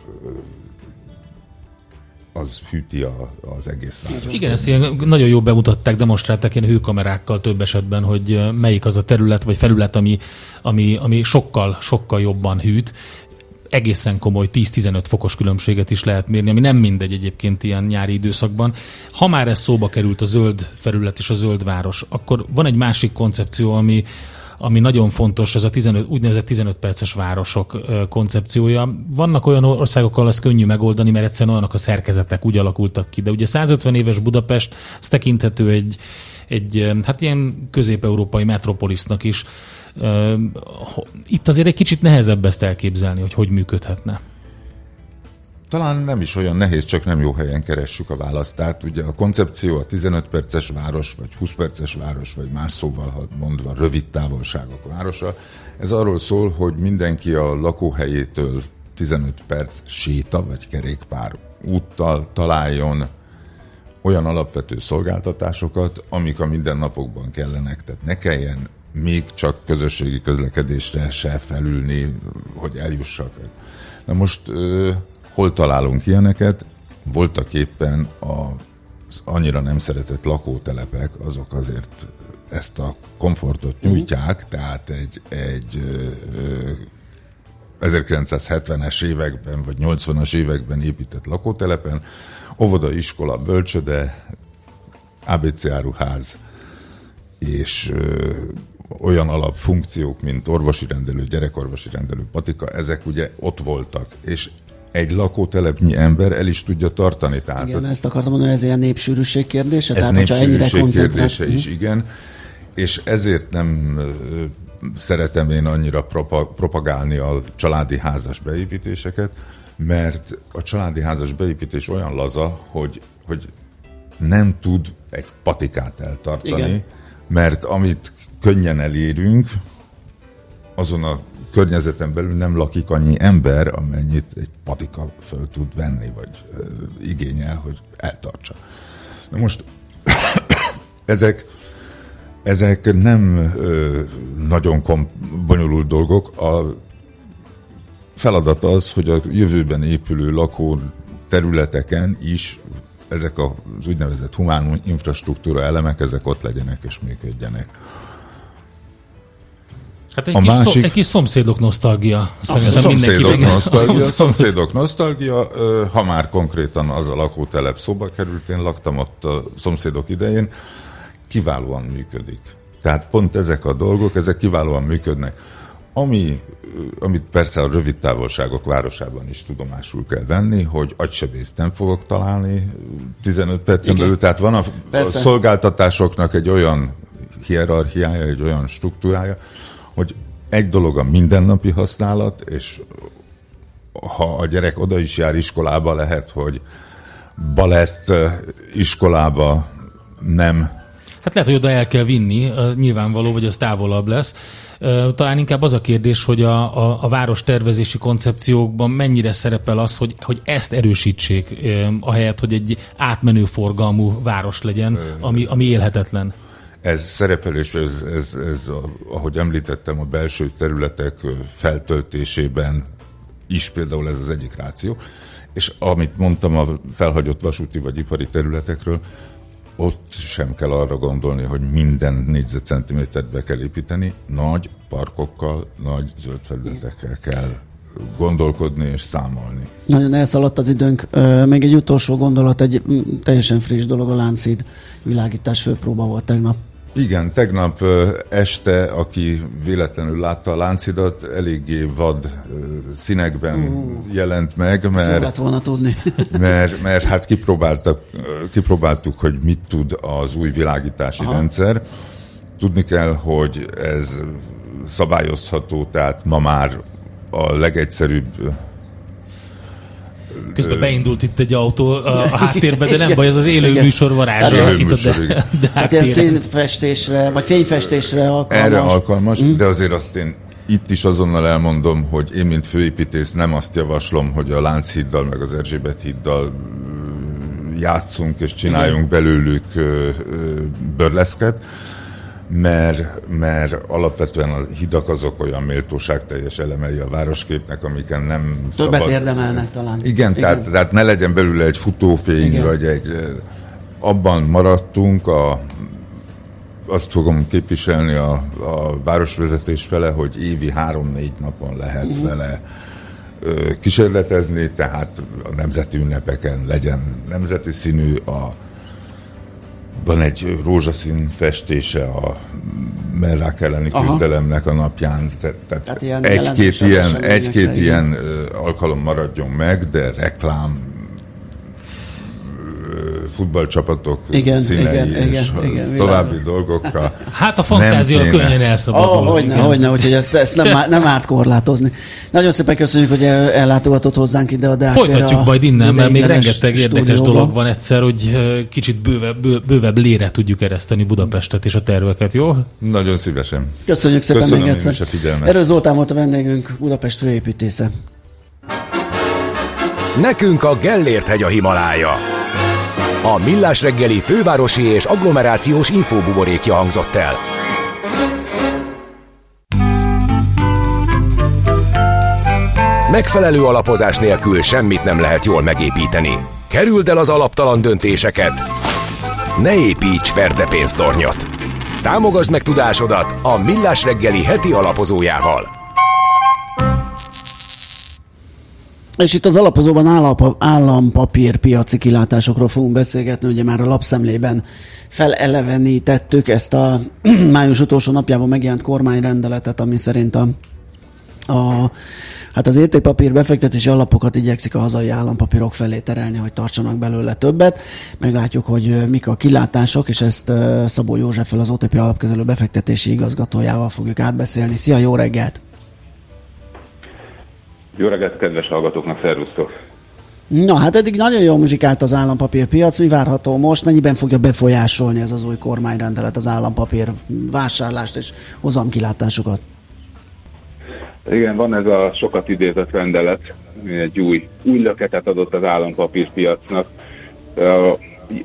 az hűti a, az egész város. Igen, ezt ilyen nagyon jó bemutatták, demonstrálták ilyen hőkamerákkal több esetben, hogy melyik az a terület vagy felület, ami, ami, ami sokkal, sokkal jobban hűt. Egészen komoly 10-15 fokos különbséget is lehet mérni, ami nem mindegy egyébként ilyen nyári időszakban. Ha már ez szóba került a zöld felület és a zöld város, akkor van egy másik koncepció, ami, ami nagyon fontos, az a 15, úgynevezett 15 perces városok koncepciója. Vannak olyan országok, ahol ezt könnyű megoldani, mert egyszerűen olyanok a szerkezetek úgy alakultak ki. De ugye 150 éves Budapest, ez tekinthető egy, egy hát ilyen közép-európai metropolisznak is. Itt azért egy kicsit nehezebb ezt elképzelni, hogy hogy működhetne. Talán nem is olyan nehéz, csak nem jó helyen keressük a választ. Tehát ugye a koncepció a 15 perces város, vagy 20 perces város, vagy más szóval mondva rövid távolságok városa. Ez arról szól, hogy mindenki a lakóhelyétől 15 perc séta vagy kerékpár úttal találjon olyan alapvető szolgáltatásokat, amik a mindennapokban kellenek. Tehát ne kelljen még csak közösségi közlekedésre se felülni, hogy eljussak. Na most hol találunk ilyeneket? Voltak éppen az annyira nem szeretett lakótelepek, azok azért ezt a komfortot mhm. nyújtják, tehát egy, egy 1970-es években vagy 80-as években épített lakótelepen, óvoda, iskola, bölcsöde, ABC áruház és ö, olyan alapfunkciók, mint orvosi rendelő, gyerekorvosi rendelő, patika, ezek ugye ott voltak, és egy lakótelepnyi ember el is tudja tartani. Tehát igen, ezt akartam mondani, ez ilyen népsűrűség kérdése? Ez tehát, népsűrűség kérdése is, igen. És ezért nem szeretem én annyira propagálni a családi házas beépítéseket, mert a családi házas beépítés olyan laza, hogy, hogy nem tud egy patikát eltartani, Igen. mert amit könnyen elérünk, azon a környezeten belül nem lakik annyi ember, amennyit egy patika föl tud venni, vagy ö, igényel, hogy eltartsa. Na most ezek, ezek nem ö, nagyon kom- bonyolult dolgok. A feladat az, hogy a jövőben épülő lakó területeken is ezek az úgynevezett humán infrastruktúra elemek, ezek ott legyenek és működjenek. Hát egy, a kis másik... szom, egy kis szomszédok nosztalgia. Szerintem szomszédok nosztalgia, szomszédok nosztalgia, ha már konkrétan az a lakótelep szóba került, én laktam ott a szomszédok idején, kiválóan működik. Tehát pont ezek a dolgok, ezek kiválóan működnek. Ami, amit persze a rövid távolságok városában is tudomásul kell venni, hogy agysebészt nem fogok találni 15 percen belül. Tehát van a, a szolgáltatásoknak egy olyan hierarchiája, egy olyan struktúrája, hogy egy dolog a mindennapi használat, és ha a gyerek oda is jár iskolába, lehet, hogy balett iskolába nem. Hát lehet, hogy oda el kell vinni, nyilvánvaló, hogy az távolabb lesz. Talán inkább az a kérdés, hogy a, a, a város tervezési koncepciókban mennyire szerepel az, hogy, hogy ezt erősítsék, ahelyett, hogy egy átmenő forgalmú város legyen, ami, ami élhetetlen. Ez szerepel, és ez, ez, ez, ahogy említettem, a belső területek feltöltésében is például ez az egyik ráció. És amit mondtam a felhagyott vasúti vagy ipari területekről, ott sem kell arra gondolni, hogy minden négyzetcentimétert be kell építeni, nagy parkokkal, nagy zöld felületekkel kell gondolkodni és számolni. Nagyon elszaladt az időnk. Még egy utolsó gondolat, egy teljesen friss dolog a Lánchíd világítás főpróba volt tegnap. Igen, tegnap este, aki véletlenül látta a láncidat, eléggé vad színekben uh, jelent meg, mert, volna tudni. mert, mert hát kipróbáltak, kipróbáltuk, hogy mit tud az új világítási Aha. rendszer. Tudni kell, hogy ez szabályozható, tehát ma már a legegyszerűbb Közben beindult itt egy autó a, a háttérbe, de nem baj, az az élő igen. műsor varázsa. Hát, itt a de, de hát ilyen színfestésre, vagy fényfestésre alkalmas. Erre alkalmas, mm. de azért azt én itt is azonnal elmondom, hogy én, mint főépítész nem azt javaslom, hogy a Lánchíddal meg az Erzsébet híddal játszunk és csináljunk Igen. belőlük börleszket, mert, mert alapvetően a hidak azok olyan méltóságteljes elemei a városképnek, amiken nem Többet szabad... érdemelnek talán. Igen, Igen. Tehát, tehát ne legyen belőle egy futófény, Igen. vagy egy... Abban maradtunk, a, azt fogom képviselni a, a városvezetés fele, hogy évi három-négy napon lehet uh-huh. vele kísérletezni, tehát a nemzeti ünnepeken legyen nemzeti színű, a van egy rózsaszín festése a mellák elleni Aha. küzdelemnek a napján. Te- Tehát Tehát ilyen egy-két ilyen, egy-két ilyen alkalom maradjon meg, de reklám, futballcsapatok Igen, színei igen, és igen, igen, további világos. dolgokra. Hát a fantázia nem kéne. könnyen elszabadul. Oh, hogyne, igen. hogyne, úgyhogy ezt, ezt nem, nem árt korlátozni. Nagyon szépen köszönjük, hogy el- ellátogatott hozzánk ide a Deák Folytatjuk majd innen, mert még rengeteg érdekes dolog van egyszer, hogy kicsit bővebb, bő- bővebb lére tudjuk ereszteni Budapestet és a terveket, jó? Nagyon szívesen. Köszönjük szépen Köszönöm még egyszer. is a figyelmet. Erről Zoltán volt a vendégünk, Budapest főépítésze. Nekünk a Gellért hegy a Himalája. A Millás reggeli fővárosi és agglomerációs infóbuborékja hangzott el. Megfelelő alapozás nélkül semmit nem lehet jól megépíteni. Kerüld el az alaptalan döntéseket. Ne építs ferde pénztornyot. Támogasd meg tudásodat a Millás reggeli heti alapozójával. És itt az alapozóban állap, állampapír piaci kilátásokról fogunk beszélgetni, ugye már a lapszemlében felelevenítettük ezt a május utolsó napjában megjelent kormányrendeletet, ami szerint a, a Hát az értékpapír befektetési alapokat igyekszik a hazai állampapírok felé terelni, hogy tartsanak belőle többet. Meglátjuk, hogy mik a kilátások, és ezt Szabó Józseffel, az OTP alapkezelő befektetési igazgatójával fogjuk átbeszélni. Szia, jó reggelt! Jó reggelt, kedves hallgatóknak, szervusztok! Na, hát eddig nagyon jól muzsikált az állampapírpiac. Mi várható most? Mennyiben fogja befolyásolni ez az új kormányrendelet az állampapír vásárlást és hozamkilátásokat? Igen, van ez a sokat idézett rendelet, egy új, új löketet adott az állampapírpiacnak.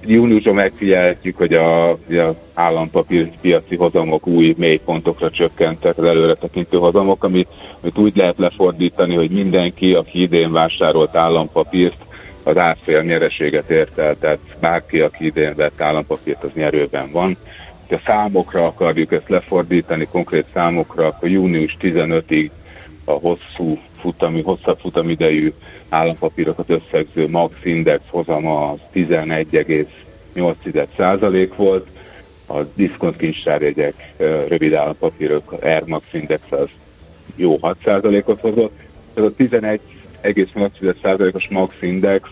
Júniusban megfigyelhetjük, hogy a, ugye az állampapírpiaci hozamok új mélypontokra csökkentek, az előretekintő hozamok, amit, amit úgy lehet lefordítani, hogy mindenki, aki idén vásárolt állampapírt, az árfolyam nyereséget ért el, tehát bárki, aki idén vett állampapírt, az nyerőben van. Ha számokra akarjuk ezt lefordítani, konkrét számokra, akkor június 15-ig a hosszú futami, hosszabb futamidejű állampapírokat összegző Max Index hozama az 11,8% volt, a diszkont kincstárjegyek, ö, rövid állampapírok, Air Max Index az jó 6%-ot hozott. Ez a 11,8%-os Max Index,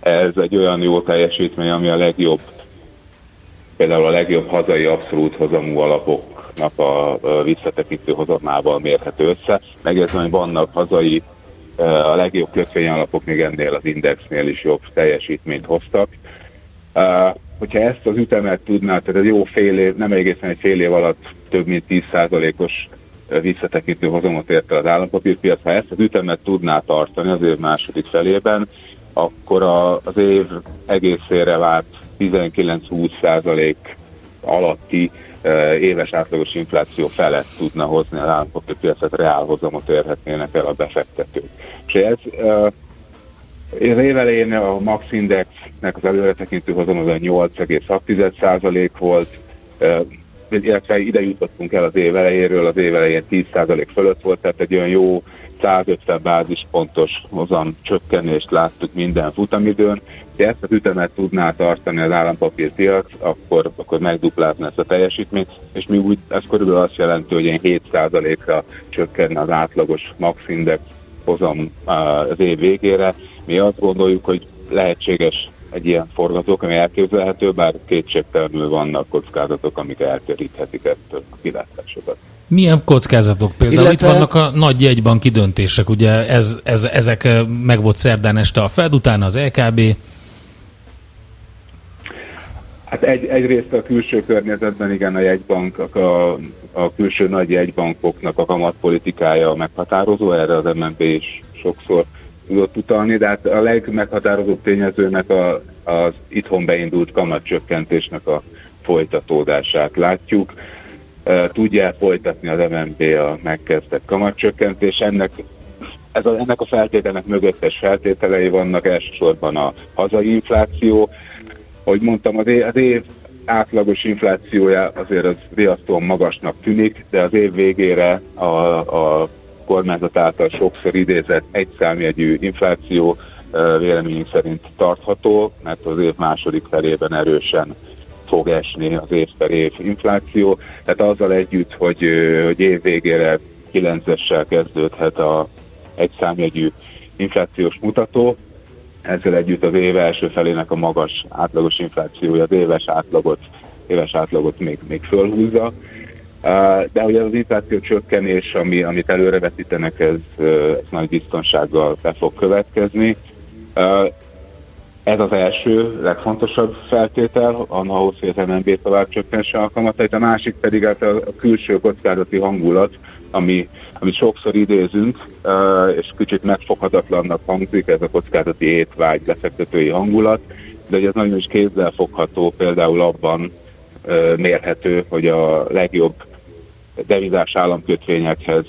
ez egy olyan jó teljesítmény, ami a legjobb, például a legjobb hazai abszolút hozamú alapoknak a visszatekintő hozamával mérhető össze. Megjegyzem, hogy vannak hazai, a legjobb kötvényalapok még ennél az indexnél is jobb teljesítményt hoztak. Uh, hogyha ezt az ütemet tudná, tehát egy jó fél év, nem egészen egy fél év alatt több mint 10%-os ö, visszatekintő hozamot ért az állampapírpiac, ha ezt az ütemet tudná tartani az év második felében, akkor az év egészére várt 19-20% alatti éves átlagos infláció felett tudna hozni az állampapírpiacot, reálhozamot érhetnének el a befektetők. És ez ö, az év elején a Max Indexnek az előretekintő hozam az a 8,6% volt, eh, illetve ide jutottunk el az év elejéről, az év elején 10% fölött volt, tehát egy olyan jó 150 bázispontos hozam csökkenést láttuk minden futamidőn. Ha ezt az ütemet tudná tartani az állampapírpiac, akkor, akkor megduplázna ezt a teljesítményt, és mi úgy, ez körülbelül azt jelenti, hogy ilyen 7%-ra csökkenne az átlagos Max Index hozam az év végére. Mi azt gondoljuk, hogy lehetséges egy ilyen forgatók, ami elképzelhető, bár kétségtelenül vannak kockázatok, amik elteríthetik ettől a kilátásokat. Milyen kockázatok? Például Illetve- itt vannak a nagy jegybanki döntések, ugye ez, ez, ezek eh, meg volt szerdán este a Fed, utána az LKB. Hát egy, egyrészt a külső környezetben igen a jegybankok, a, a külső nagy jegybankoknak a kamatpolitikája meghatározó, erre az MNB is sokszor tudott utalni, de hát a legmeghatározóbb tényezőnek a, az itthon beindult kamatcsökkentésnek a folytatódását látjuk. Tudja folytatni az MNB a megkezdett kamatcsökkentés. Ennek, ez a, ennek a feltételnek mögöttes feltételei vannak, elsősorban a hazai infláció, ahogy mondtam, az év, az év átlagos inflációja azért az riasztóan magasnak tűnik, de az év végére a, a kormányzat által sokszor idézett egyszámjegyű infláció véleményünk szerint tartható, mert az év második felében erősen fog esni az év per év infláció. Tehát azzal együtt, hogy, hogy év végére 9-essel kezdődhet a egyszámjegyű inflációs mutató, ezzel együtt az év első felének a magas átlagos inflációja az éves átlagot, éves átlagot még, még fölhúzza. De ugye az infláció csökkenés, ami, amit előrevetítenek, ez, ez nagy biztonsággal be fog következni. Ez az első, legfontosabb feltétel, ahhoz, hogy az MNB tovább csökkense a kamatait, a másik pedig hát a külső kockázati hangulat, ami, amit sokszor idézünk, és kicsit megfoghatatlannak hangzik, ez a kockázati étvágy, befektetői hangulat, de ez nagyon is kézzelfogható, például abban mérhető, hogy a legjobb devizás államkötvényekhez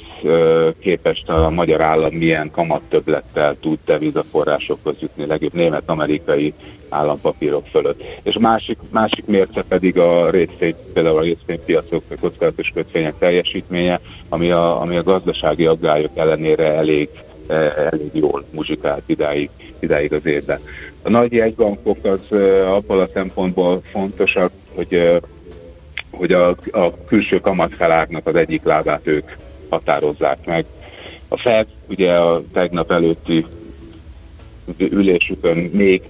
képest a magyar állam milyen kamattöblettel tud devizaforrásokhoz jutni, legjobb német-amerikai állampapírok fölött. És másik, másik mérce pedig a részvény, például a részvénypiacok kockázatos kötvények teljesítménye, ami a, ami a gazdasági aggályok ellenére elég elég jól muzsikált idáig, idáig az évben. A nagy jegybankok az abban a szempontból fontosak, hogy hogy a, a külső kamatfelárnak az egyik lábát ők határozzák meg. A Fed ugye a tegnap előtti ülésükön még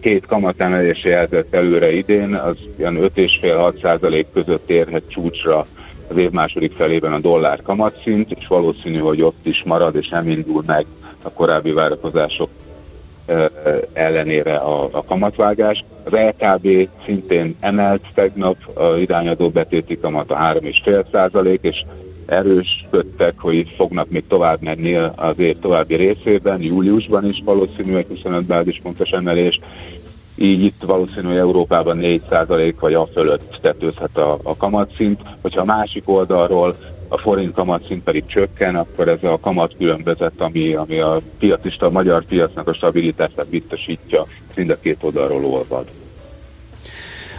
két kamatemelés jelzett előre idén, az ilyen 5,5-6 százalék között érhet csúcsra az év második felében a dollár kamatszint, és valószínű, hogy ott is marad, és nem indul meg a korábbi várakozások ellenére a, a kamatvágás. Az LKB szintén emelt tegnap a irányadó betéti kamat a 3,5 százalék, és erősködtek, hogy fognak még tovább menni az év további részében, júliusban is valószínűleg 25 bázispontos emelés, így itt valószínű, Európában 4% vagy a fölött tetőzhet a, a kamatszint. Hogyha a másik oldalról a forint kamatszint pedig csökken, akkor ez a kamat különbözet, ami, ami a piacista, a magyar piacnak a stabilitását biztosítja, mind a két oldalról olvad.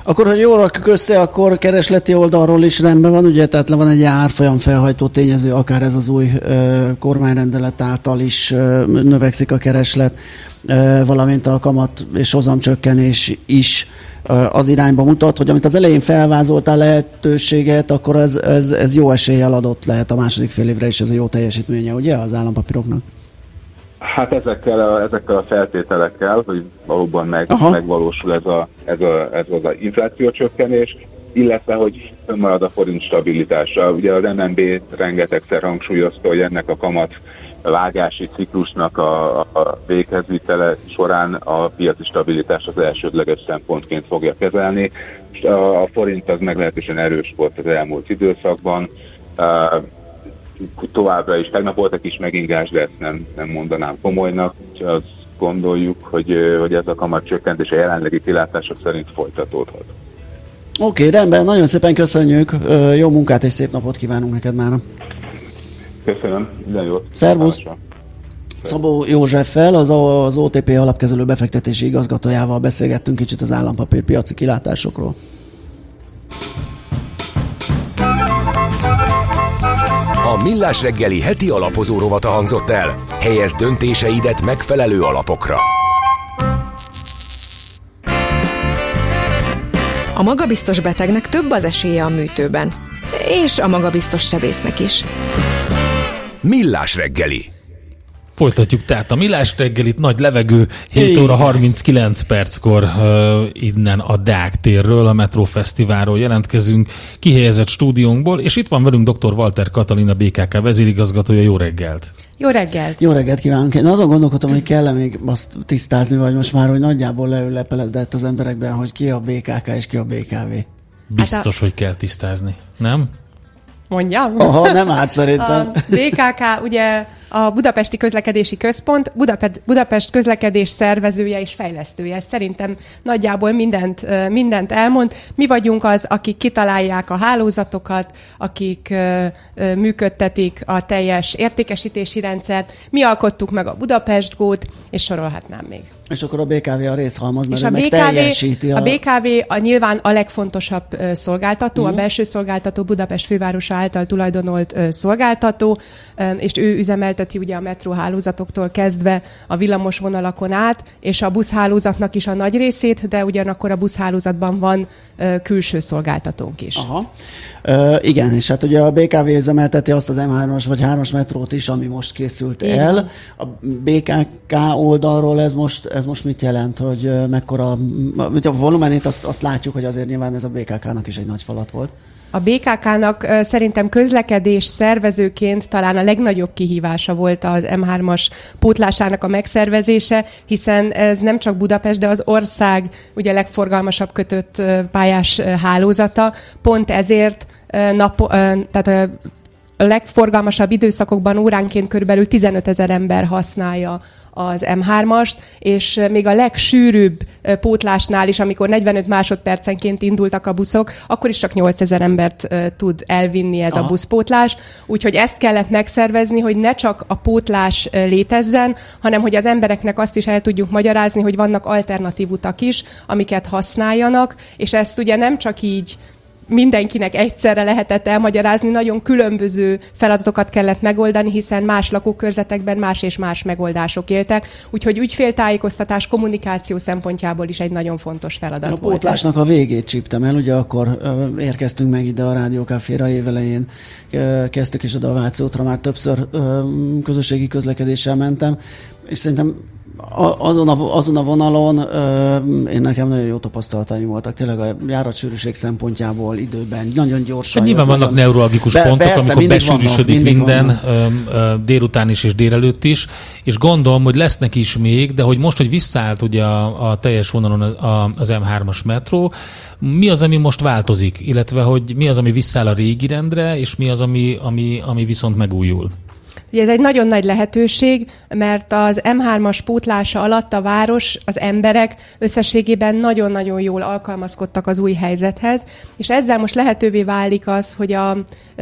Akkor, hogy jól rakjuk össze, akkor keresleti oldalról is rendben van, ugye, tehát le van egy árfolyam felhajtó tényező, akár ez az új ö, kormányrendelet által is ö, növekszik a kereslet, ö, valamint a kamat és hozamcsökkenés is ö, az irányba mutat, hogy amit az elején felvázoltál lehetőséget, akkor ez, ez, ez jó eséllyel adott lehet a második fél évre is ez a jó teljesítménye, ugye, az állampapíroknak? Hát ezekkel a, ezekkel a feltételekkel, hogy valóban meg, megvalósul ez, a, ez, a, ez az a inflációcsökkenés, illetve hogy marad a forint stabilitása. Ugye az MNB rengetegszer hangsúlyozta, hogy ennek a kamat vágási ciklusnak a, a véghezvitele során a piaci stabilitás az elsődleges szempontként fogja kezelni. A, a forint az meglehetősen erős volt az elmúlt időszakban továbbra is. Tegnap volt egy kis megingás, de ezt nem, nem mondanám komolynak. Azt gondoljuk, hogy, hogy ez a kamat csökkentés a jelenlegi kilátások szerint folytatódhat. Oké, okay, rendben, nagyon szépen köszönjük, jó munkát és szép napot kívánunk neked már. Köszönöm, minden jót. Szervusz! Szabó Józseffel, az, az OTP alapkezelő befektetési igazgatójával beszélgettünk kicsit az állampapírpiaci kilátásokról. A Millás reggeli heti alapozó rovata hangzott el. Helyez döntéseidet megfelelő alapokra. A magabiztos betegnek több az esélye a műtőben. És a magabiztos sebésznek is. Millás reggeli. Folytatjuk tehát a Millás reggelit, nagy levegő, 7 óra 39 perckor uh, innen a Deák térről, a Metro Fesztiválról jelentkezünk, kihelyezett stúdiónkból, és itt van velünk dr. Walter Katalina, BKK vezérigazgatója, jó reggelt! Jó reggelt! Jó reggelt kívánunk! Én azon gondolkodom, hogy kell még azt tisztázni, vagy most már, hogy nagyjából leülepeledett az emberekben, hogy ki a BKK és ki a BKV. Biztos, hát a... hogy kell tisztázni, nem? Mondjam? Aha, nem át szerintem. A BKK ugye a Budapesti Közlekedési Központ, Budapest, Budapest közlekedés szervezője és fejlesztője. Szerintem nagyjából mindent, mindent elmond. Mi vagyunk az, akik kitalálják a hálózatokat, akik működtetik a teljes értékesítési rendszert. Mi alkottuk meg a Budapest Gót, és sorolhatnám még. És akkor a BKV a részhalmaz, mert és a BKV, teljesíti a... a BKV a nyilván a legfontosabb uh, szolgáltató, uh-huh. a belső szolgáltató Budapest fővárosa által tulajdonolt uh, szolgáltató, um, és ő üzemelteti ugye a metróhálózatoktól kezdve a villamos vonalakon át, és a buszhálózatnak is a nagy részét, de ugyanakkor a buszhálózatban van uh, külső szolgáltatónk is. Aha. Uh, igen, és hát ugye a BKV üzemelteti azt az M3-as vagy 3-as metrót is, ami most készült igen. el. A BKK oldalról ez most, ez most mit jelent, hogy mekkora, a volumenét azt, azt látjuk, hogy azért nyilván ez a BKK-nak is egy nagy falat volt. A BKK-nak szerintem közlekedés szervezőként talán a legnagyobb kihívása volt az M3-as pótlásának a megszervezése, hiszen ez nem csak Budapest, de az ország ugye legforgalmasabb kötött pályás hálózata. Pont ezért nap, tehát legforgalmasabb időszakokban óránként körülbelül 15 ezer ember használja az M3-ast, és még a legsűrűbb pótlásnál is, amikor 45 másodpercenként indultak a buszok, akkor is csak 8000 embert tud elvinni ez Aha. a buszpótlás. Úgyhogy ezt kellett megszervezni, hogy ne csak a pótlás létezzen, hanem hogy az embereknek azt is el tudjuk magyarázni, hogy vannak alternatív utak is, amiket használjanak, és ezt ugye nem csak így mindenkinek egyszerre lehetett elmagyarázni, nagyon különböző feladatokat kellett megoldani, hiszen más lakókörzetekben más és más megoldások éltek, úgyhogy ügyféltájékoztatás, kommunikáció szempontjából is egy nagyon fontos feladat a volt. A pótlásnak a végét csíptem el, ugye akkor érkeztünk meg ide a Rádiókáféra évelején, kezdtük is oda a Váci útra, már többször közösségi közlekedéssel mentem, és szerintem azon a, azon a vonalon ö, én nekem nagyon jó tapasztalataim voltak, tényleg a járatsűrűség szempontjából időben, nagyon gyorsan. De nyilván vannak nagyon... neurologikus be, pontok, persze, amikor besűrűsödik vannak, minden, ö, délután is és délelőtt is, és gondolom, hogy lesznek is még, de hogy most, hogy visszaállt ugye a, a teljes vonalon a, az M3-as metró, mi az, ami most változik, illetve hogy mi az, ami visszáll a régi rendre, és mi az, ami, ami, ami viszont megújul? Ugye ez egy nagyon nagy lehetőség, mert az M3-as pótlása alatt a város, az emberek összességében nagyon-nagyon jól alkalmazkodtak az új helyzethez, és ezzel most lehetővé válik az, hogy a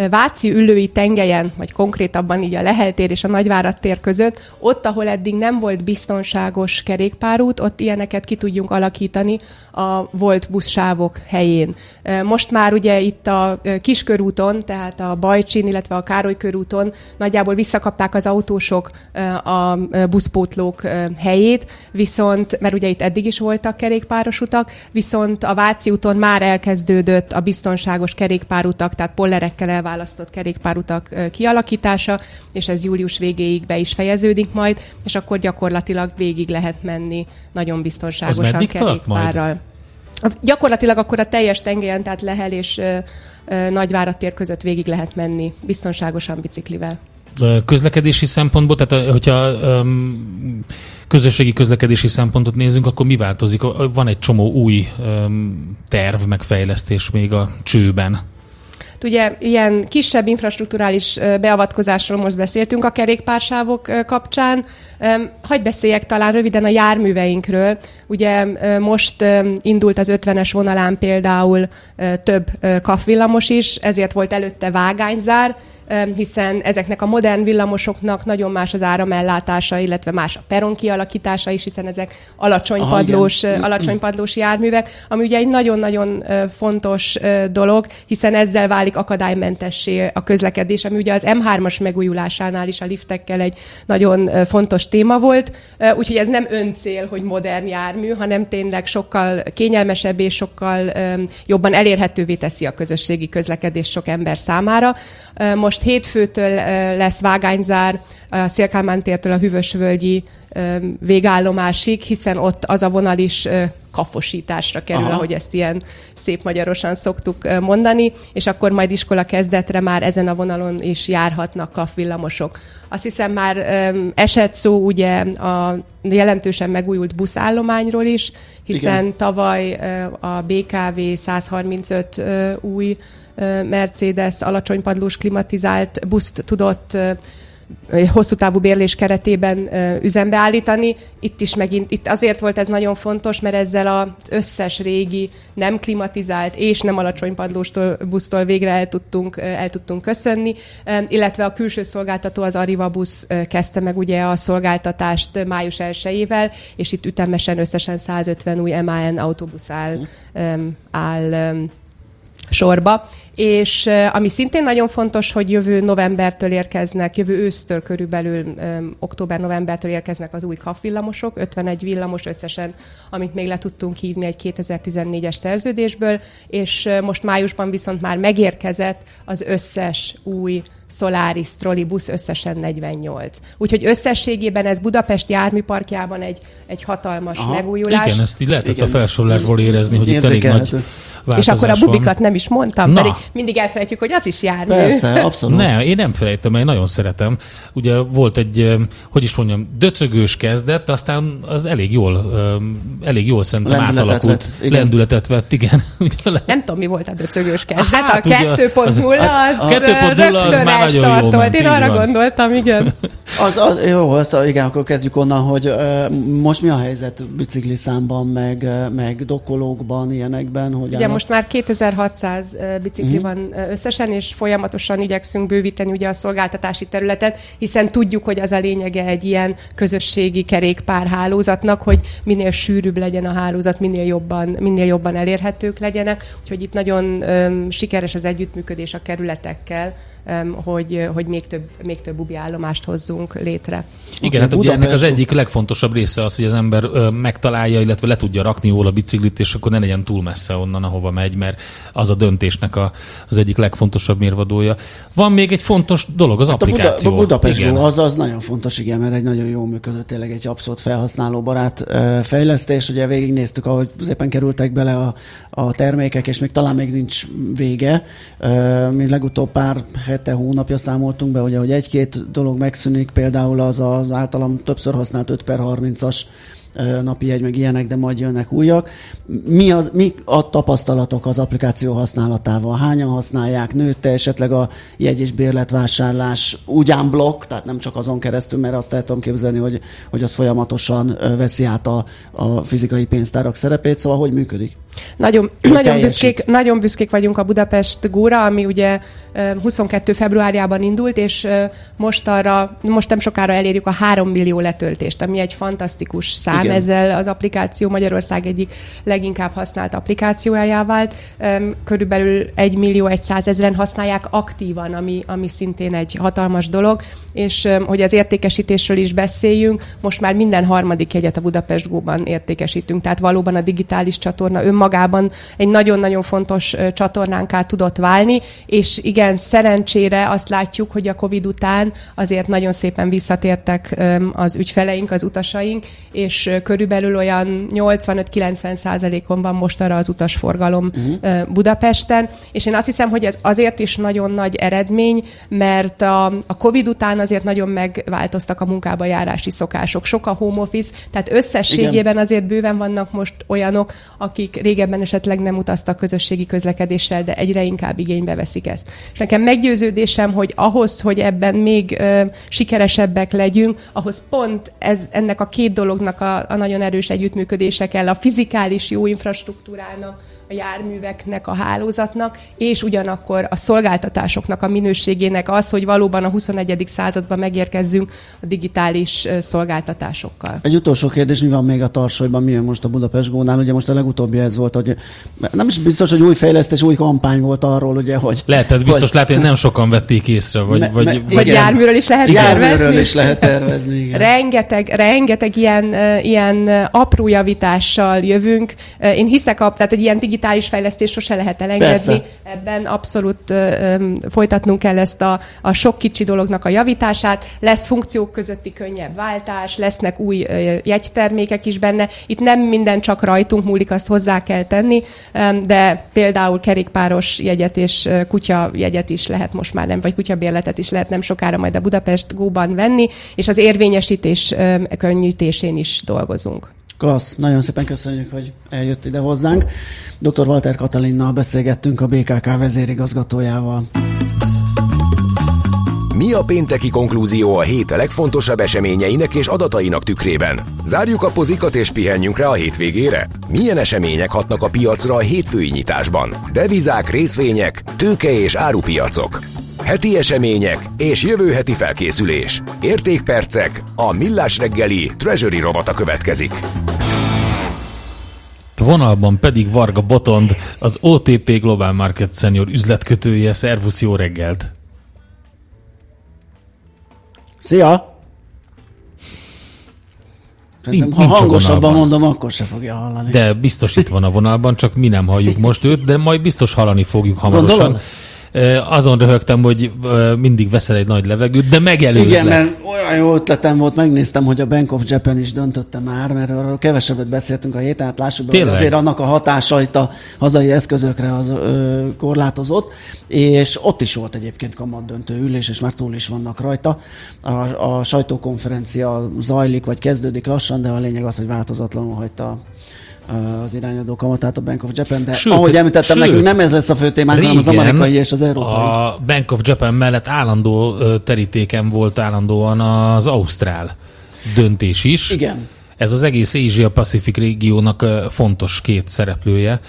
Váci ülői tengelyen, vagy konkrétabban így a Leheltér és a Nagyvárad tér között, ott, ahol eddig nem volt biztonságos kerékpárút, ott ilyeneket ki tudjunk alakítani a volt buszsávok helyén. Most már ugye itt a Kiskörúton, tehát a Bajcsin, illetve a Károly körúton nagyjából visszakapták az autósok a buszpótlók helyét, viszont, mert ugye itt eddig is voltak kerékpáros utak, viszont a Váci úton már elkezdődött a biztonságos kerékpárutak, tehát pollerekkel elválasztott kerékpárutak kialakítása, és ez július végéig be is fejeződik majd, és akkor gyakorlatilag végig lehet menni nagyon biztonságosan kerékpárral. Gyakorlatilag akkor a teljes tengelyen, tehát Lehel és Nagyvárad tér között végig lehet menni biztonságosan biciklivel közlekedési szempontból, tehát hogyha um, közösségi közlekedési szempontot nézünk, akkor mi változik? Van egy csomó új um, terv, megfejlesztés még a csőben. Ugye ilyen kisebb infrastruktúrális beavatkozásról most beszéltünk a kerékpársávok kapcsán. Hagy beszéljek talán röviden a járműveinkről. Ugye most indult az 50-es vonalán például több kafvillamos is, ezért volt előtte vágányzár, hiszen ezeknek a modern villamosoknak nagyon más az áramellátása, illetve más a peron kialakítása is, hiszen ezek alacsony, Aha, padlós, alacsony padlós járművek, ami ugye egy nagyon-nagyon fontos dolog, hiszen ezzel válik akadálymentessé a közlekedés, ami ugye az M3-as megújulásánál is a liftekkel egy nagyon fontos téma volt, úgyhogy ez nem öncél, hogy modern jármű, hanem tényleg sokkal kényelmesebb és sokkal jobban elérhetővé teszi a közösségi közlekedés sok ember számára. Most most hétfőtől lesz vágányzár a Szélkámán tértől a Hűvösvölgyi végállomásig, hiszen ott az a vonal is kafosításra kerül, Aha. ahogy ezt ilyen szép magyarosan szoktuk mondani, és akkor majd iskola kezdetre már ezen a vonalon is járhatnak kafvillamosok. Azt hiszem már esett szó ugye a jelentősen megújult buszállományról is, hiszen Igen. tavaly a BKV 135 új Mercedes alacsonypadlós klimatizált buszt tudott hosszú távú bérlés keretében üzembe állítani. Itt is megint, itt azért volt ez nagyon fontos, mert ezzel az összes régi nem klimatizált és nem alacsony padlóstól busztól végre el tudtunk, el tudtunk köszönni, illetve a külső szolgáltató az Arriva busz kezdte meg ugye a szolgáltatást május 1-ével, és itt ütemesen összesen 150 új MAN autóbusz áll, áll sorba, és ami szintén nagyon fontos, hogy jövő novembertől érkeznek, jövő ősztől körülbelül október-novembertől érkeznek az új kapvillamosok, 51 villamos összesen, amit még le tudtunk hívni egy 2014-es szerződésből, és most májusban viszont már megérkezett az összes új Solaris trollibusz összesen 48. Úgyhogy összességében ez Budapest járműparkjában egy, egy hatalmas Aha. megújulás. Igen, ezt így lehetett Igen. a felsorolásból érezni, hogy itt elég nagy És akkor a bubikat van. nem is mondtam, Na. pedig mindig elfelejtjük, hogy az is jármű. Persze, abszolút. Ne, én nem felejtem, én nagyon szeretem. Ugye volt egy, hogy is mondjam, döcögős kezdet, aztán az elég jól, elég jól szerintem lendületet átalakult. Vett, igen. Lendületet vett, igen. nem tudom, mi volt a döcögős kezdet. Hát, a 2.0 az, az, az, 2.0 az már nagyon startolt. Jó ment, Én arra van. gondoltam, igen. Az, az, jó, azt, igen, akkor kezdjük onnan, hogy uh, most mi a helyzet bicikli számban, meg, uh, meg dokolókban, ilyenekben? Hogy Ugye állnak? most már 2600 bicikli uh-huh. van összesen, és folyamatosan igyekszünk bővíteni ugye a szolgáltatási területet, hiszen tudjuk, hogy az a lényege egy ilyen közösségi kerékpárhálózatnak, hogy minél sűrűbb legyen a hálózat, minél jobban, minél jobban elérhetők legyenek, úgyhogy itt nagyon um, sikeres az együttműködés a kerületekkel, hogy, hogy még, több, még több bubi állomást hozzunk létre. Igen, hát ugye ennek az egyik legfontosabb része az, hogy az ember megtalálja, illetve le tudja rakni jól a biciklit, és akkor ne legyen túl messze onnan, ahova megy, mert az a döntésnek a, az egyik legfontosabb mérvadója. Van még egy fontos dolog, az hát applikáció. A, Buda, a Budapest igen. az, az nagyon fontos, igen, mert egy nagyon jó működő, tényleg egy abszolút felhasználóbarát fejlesztés. Ugye végignéztük, ahogy szépen kerültek bele a, a termékek, és még talán még nincs vége. Mi legutóbb pár hete, hónapja számoltunk be, hogy egy-két dolog megszűnik, például az az általam többször használt 5 per 30-as napi egy, meg ilyenek, de majd jönnek újak. Mi, az, mi a tapasztalatok az applikáció használatával? Hányan használják? Nőtte esetleg a jegy- és bérletvásárlás ugyan blokk, tehát nem csak azon keresztül, mert azt el tudom képzelni, hogy, hogy az folyamatosan veszi át a, a fizikai pénztárak szerepét, szóval hogy működik? Nagyon, nagyon, büszkék, nagyon büszkék vagyunk a Budapest Góra, ami ugye 22 februárjában indult, és most arra, most nem sokára elérjük a 3 millió letöltést, ami egy fantasztikus szám. Igen. Ezzel az applikáció Magyarország egyik leginkább használt applikációjá vált. Körülbelül 1 millió 100 ezeren használják aktívan, ami, ami szintén egy hatalmas dolog, és hogy az értékesítésről is beszéljünk, most már minden harmadik jegyet a Budapest Góban értékesítünk, tehát valóban a digitális csatorna önmagában önmagában egy nagyon-nagyon fontos csatornánká tudott válni, és igen, szerencsére azt látjuk, hogy a COVID után azért nagyon szépen visszatértek az ügyfeleink, az utasaink, és körülbelül olyan 85-90 százalékon van most arra az utasforgalom uh-huh. Budapesten, és én azt hiszem, hogy ez azért is nagyon nagy eredmény, mert a, a COVID után azért nagyon megváltoztak a munkába járási szokások. Sok a home office, tehát összességében Igen. azért bőven vannak most olyanok, akik régebben esetleg nem utaztak közösségi közlekedéssel, de egyre inkább igénybe veszik ezt. És nekem meggyőződésem, hogy ahhoz, hogy ebben még ö, sikeresebbek legyünk, ahhoz pont ez, ennek a két dolognak a, a nagyon erős együttműködése kell, a fizikális jó infrastruktúrának, a járműveknek, a hálózatnak, és ugyanakkor a szolgáltatásoknak a minőségének az, hogy valóban a 21. században megérkezzünk a digitális szolgáltatásokkal. Egy utolsó kérdés, mi van még a tarsolyban, mi most a Budapest Gónál? Ugye most a legutóbbi ez volt, hogy nem is biztos, hogy új fejlesztés, új kampány volt arról, ugye, hogy... Lehetett, biztos hogy, lehet, hogy nem sokan vették észre, vagy... Me, vagy, me, vagy járműről is lehet járműről tervezni. is lehet tervezni, igen. rengeteg, rengeteg ilyen, ilyen apró javítással jövünk. Én hiszek, a, tehát egy ilyen digitális digitális fejlesztés sose lehet elengedni. Persze. Ebben abszolút ö, folytatnunk kell ezt a, a sok kicsi dolognak a javítását. Lesz funkciók közötti könnyebb váltás, lesznek új ö, jegytermékek is benne. Itt nem minden csak rajtunk múlik, azt hozzá kell tenni, ö, de például kerékpáros jegyet és kutya jegyet is lehet most már nem, vagy kutyabérletet is lehet nem sokára majd a Budapest Góban venni, és az érvényesítés ö, könnyítésén is dolgozunk. Klassz, nagyon szépen köszönjük, hogy eljött ide hozzánk. Dr. Walter Katalinnal beszélgettünk a BKK vezérigazgatójával. Mi a pénteki konklúzió a hét legfontosabb eseményeinek és adatainak tükrében? Zárjuk a pozikat és pihenjünk rá a hétvégére? Milyen események hatnak a piacra a hétfői nyitásban? Devizák, részvények, tőke és árupiacok. Heti események és jövő heti felkészülés. Értékpercek, a millás reggeli Treasury robata következik. Vonalban pedig Varga Botond, az OTP Global Market Senior üzletkötője. Szervusz, jó reggelt! Szia! Nincs, ha hangosabban mondom, akkor se fogja hallani. De biztos itt van a vonalban, csak mi nem halljuk most őt, de majd biztos hallani fogjuk hamarosan. Gondolod? Azon röhögtem, hogy mindig veszel egy nagy levegőt, de megelőzlek. Igen, mert olyan jó ötletem volt, megnéztem, hogy a Bank of Japan is döntötte már, mert arról kevesebbet beszéltünk a héten, hát lássuk be, azért annak a hatásait a hazai eszközökre az ö, korlátozott, és ott is volt egyébként kamat döntő ülés, és már túl is vannak rajta. A, a sajtókonferencia zajlik, vagy kezdődik lassan, de a lényeg az, hogy változatlanul hagyta az irányadó kamatát a Bank of Japan, de sőt, ahogy említettem, sőt, nekünk nem ez lesz a fő témánk, hanem az amerikai és az európai. A Bank of Japan mellett állandó terítéken volt állandóan az Ausztrál döntés is. Igen. Ez az egész Asia Pacific régiónak fontos két szereplője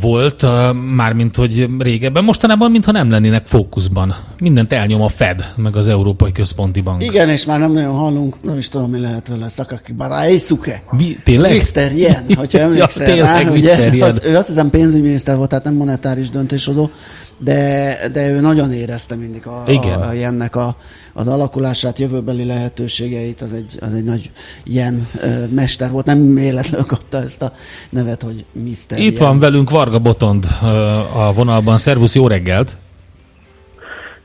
volt, mármint hogy régebben. Mostanában, mintha nem lennének fókuszban. Mindent elnyom a Fed, meg az Európai Központi Bank. Igen, és már nem nagyon hallunk, nem is tudom, mi lehet vele, Szakaki Baraisuke. Mi, tényleg? Mr. Yen, hogyha emlékszel ja, tényleg, rá, ugye, az, ő azt hiszem pénzügyminiszter volt, tehát nem monetáris döntéshozó, de, de ő nagyon érezte mindig a, Igen. a, a Jennek a, az alakulását, jövőbeli lehetőségeit, az egy, az egy nagy ilyen mester volt, nem véletlenül kapta ezt a nevet, hogy Mr. Itt van velünk Varga Botond a vonalban. Szervusz, jó reggelt!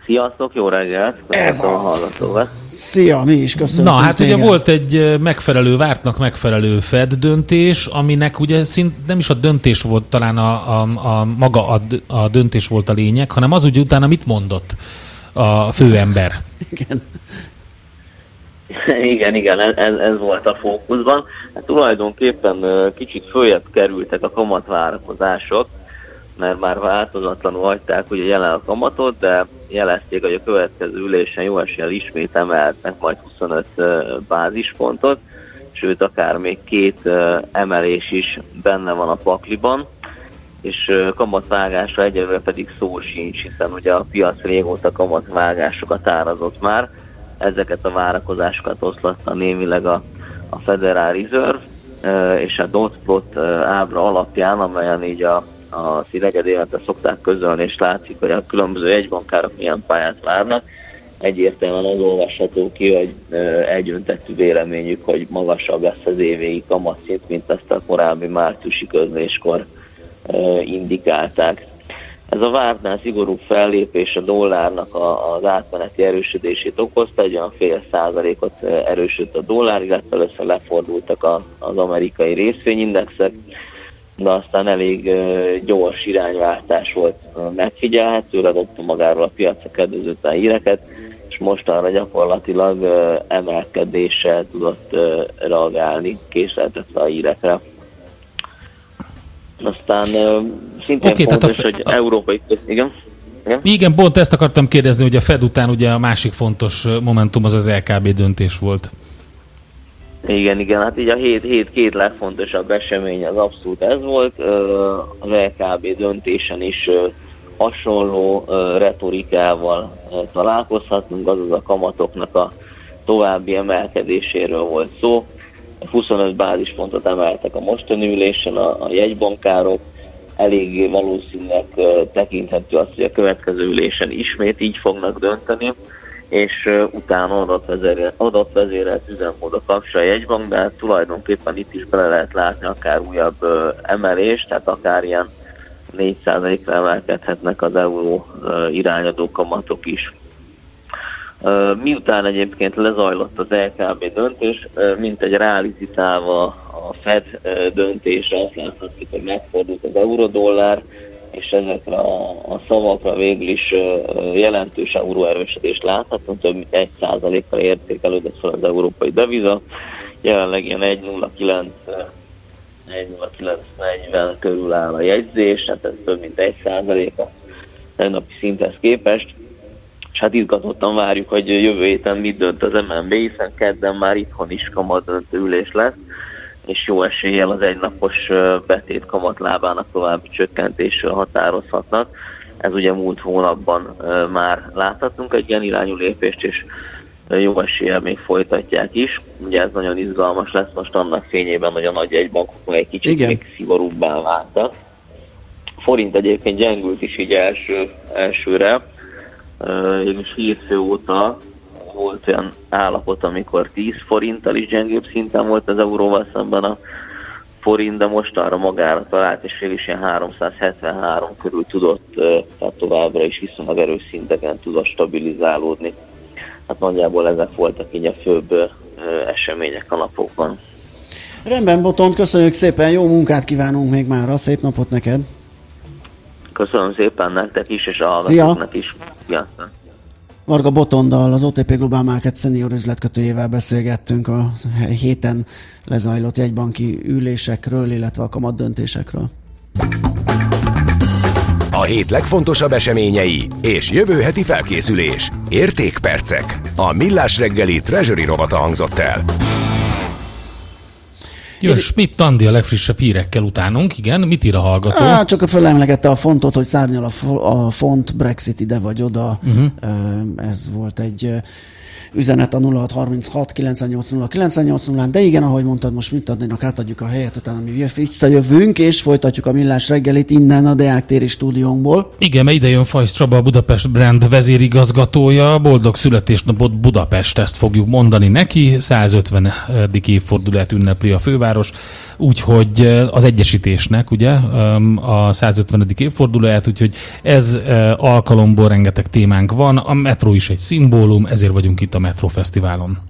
Sziasztok, jó reggelt! Ez az. Szia, mi is köszönjük. Na, hát téged. ugye volt egy megfelelő, vártnak megfelelő Fed döntés, aminek ugye szint nem is a döntés volt talán a, a, a maga a, a döntés volt a lényeg, hanem az ugye utána mit mondott a főember. Igen. Igen, igen, ez, ez volt a fókuszban. Hát tulajdonképpen kicsit följebb kerültek a kamatvárakozások, mert már változatlanul hagyták ugye jelen a kamatot, de jelezték, hogy a következő ülésen jó eséllyel ismét emeltek majd 25 bázispontot, sőt akár még két emelés is benne van a pakliban és kamatvágásra egyelőre pedig szó sincs, hiszen ugye a piac régóta kamatvágásokat árazott már, ezeket a várakozásokat oszlatta némileg a, a Federal Reserve, és a dot plot ábra alapján, amelyen így a, a színeged évente szokták közölni, és látszik, hogy a különböző egybankárok milyen pályát várnak, egyértelműen az olvasható ki, hogy egyöntetű véleményük, hogy magasabb lesz az évvégi kamatszint, mint ezt a korábbi márciusi közléskor indikálták. Ez a vártnál szigorú fellépés a dollárnak az átmeneti erősödését okozta, egy olyan fél százalékot erősödött a dollár, illetve először lefordultak az amerikai részvényindexek, de aztán elég gyors irányváltás volt megfigyelhető, ledobta magáról a piacra kedvezőtlen híreket, és mostanra gyakorlatilag emelkedéssel tudott reagálni, késleltetve a hírekre. Aztán szintén okay, fontos, tehát a, hogy a, európai... Igen? Igen? Igen, pont ezt akartam kérdezni, hogy a Fed után ugye a másik fontos momentum az az LKB döntés volt. Igen, igen, hát így a hét, hét két legfontosabb esemény az abszolút ez volt. Az LKB döntésen is hasonló retorikával találkozhatunk, azaz a kamatoknak a további emelkedéséről volt szó. 25 bázispontot emeltek a mostani ülésen a, a jegybankárok, eléggé valószínűleg tekinthető az, hogy a következő ülésen ismét így fognak dönteni, és utána adatvezérelt, adatvezérelt üzemmódot kapcsolat a jegybank, de tulajdonképpen itt is bele lehet látni akár újabb emelést, tehát akár ilyen 4%-ra emelkedhetnek az euró irányadó kamatok is. Miután egyébként lezajlott az LKB döntés, mint egy realizitálva a Fed döntése, azt láthatjuk, hogy megfordult az eurodollár, és ezekre a, a szavakra végül is jelentős euróerősödést láthatunk, több mint 1%-kal értékelődött fel az európai deviza, jelenleg ilyen 1,09 1,0940 körül áll a jegyzés, hát ez több mint 1% a tegnapi szinthez képest. És hát izgatottan várjuk, hogy jövő héten mit dönt az MNB, hiszen kedden már itthon is kamadöntő ülés lesz, és jó eséllyel az egynapos betét kamatlábának további csökkentésről határozhatnak. Ez ugye múlt hónapban már láthatunk egy ilyen irányú lépést, és jó eséllyel még folytatják is. Ugye ez nagyon izgalmas lesz most annak fényében, hogy a nagy egybankok meg egy kicsit Igen. még szigorúbbá váltak. Forint egyébként gyengült is így első, elsőre, és hétfő óta volt olyan állapot, amikor 10 forinttal is gyengébb szinten volt az euróval szemben a forint, de most arra magára talált, és fél is ilyen 373 körül tudott, tehát továbbra is viszonylag erős szinteken tudott stabilizálódni. Hát nagyjából ezek voltak így a főbb események a napokban. Rendben, Botont, köszönjük szépen, jó munkát kívánunk még már, szép napot neked! Köszönöm szépen nektek is, és a hallgatóknak is. Sziasztok! Varga Botondal, az OTP Global Market senior üzletkötőjével beszélgettünk a héten lezajlott jegybanki ülésekről, illetve a kamat döntésekről. A hét legfontosabb eseményei és jövő heti felkészülés. Értékpercek. A Millás reggeli Treasury rovata hangzott el. Jön Schmidt Andi a legfrissebb hírekkel utánunk, igen. Mit ír a hallgató? Á, csak a fölemlegette a fontot, hogy szárnyal a, a font, Brexit ide vagy oda. Uh-huh. Ez volt egy üzenet a 0636 980 980 de igen, ahogy mondtad, most mit adnénak, átadjuk a helyet, utána mi visszajövünk, és folytatjuk a millás reggelit innen a Deák téri stúdiónkból. Igen, mert ide jön Fajsz Csaba, a Budapest Brand vezérigazgatója, boldog születésnapot Budapest, ezt fogjuk mondani neki, 150. évfordulát ünnepli a főváros, úgyhogy az egyesítésnek, ugye, a 150. évfordulóját, úgyhogy ez alkalomból rengeteg témánk van, a metró is egy szimbólum, ezért vagyunk itt a Metro Fesztiválon.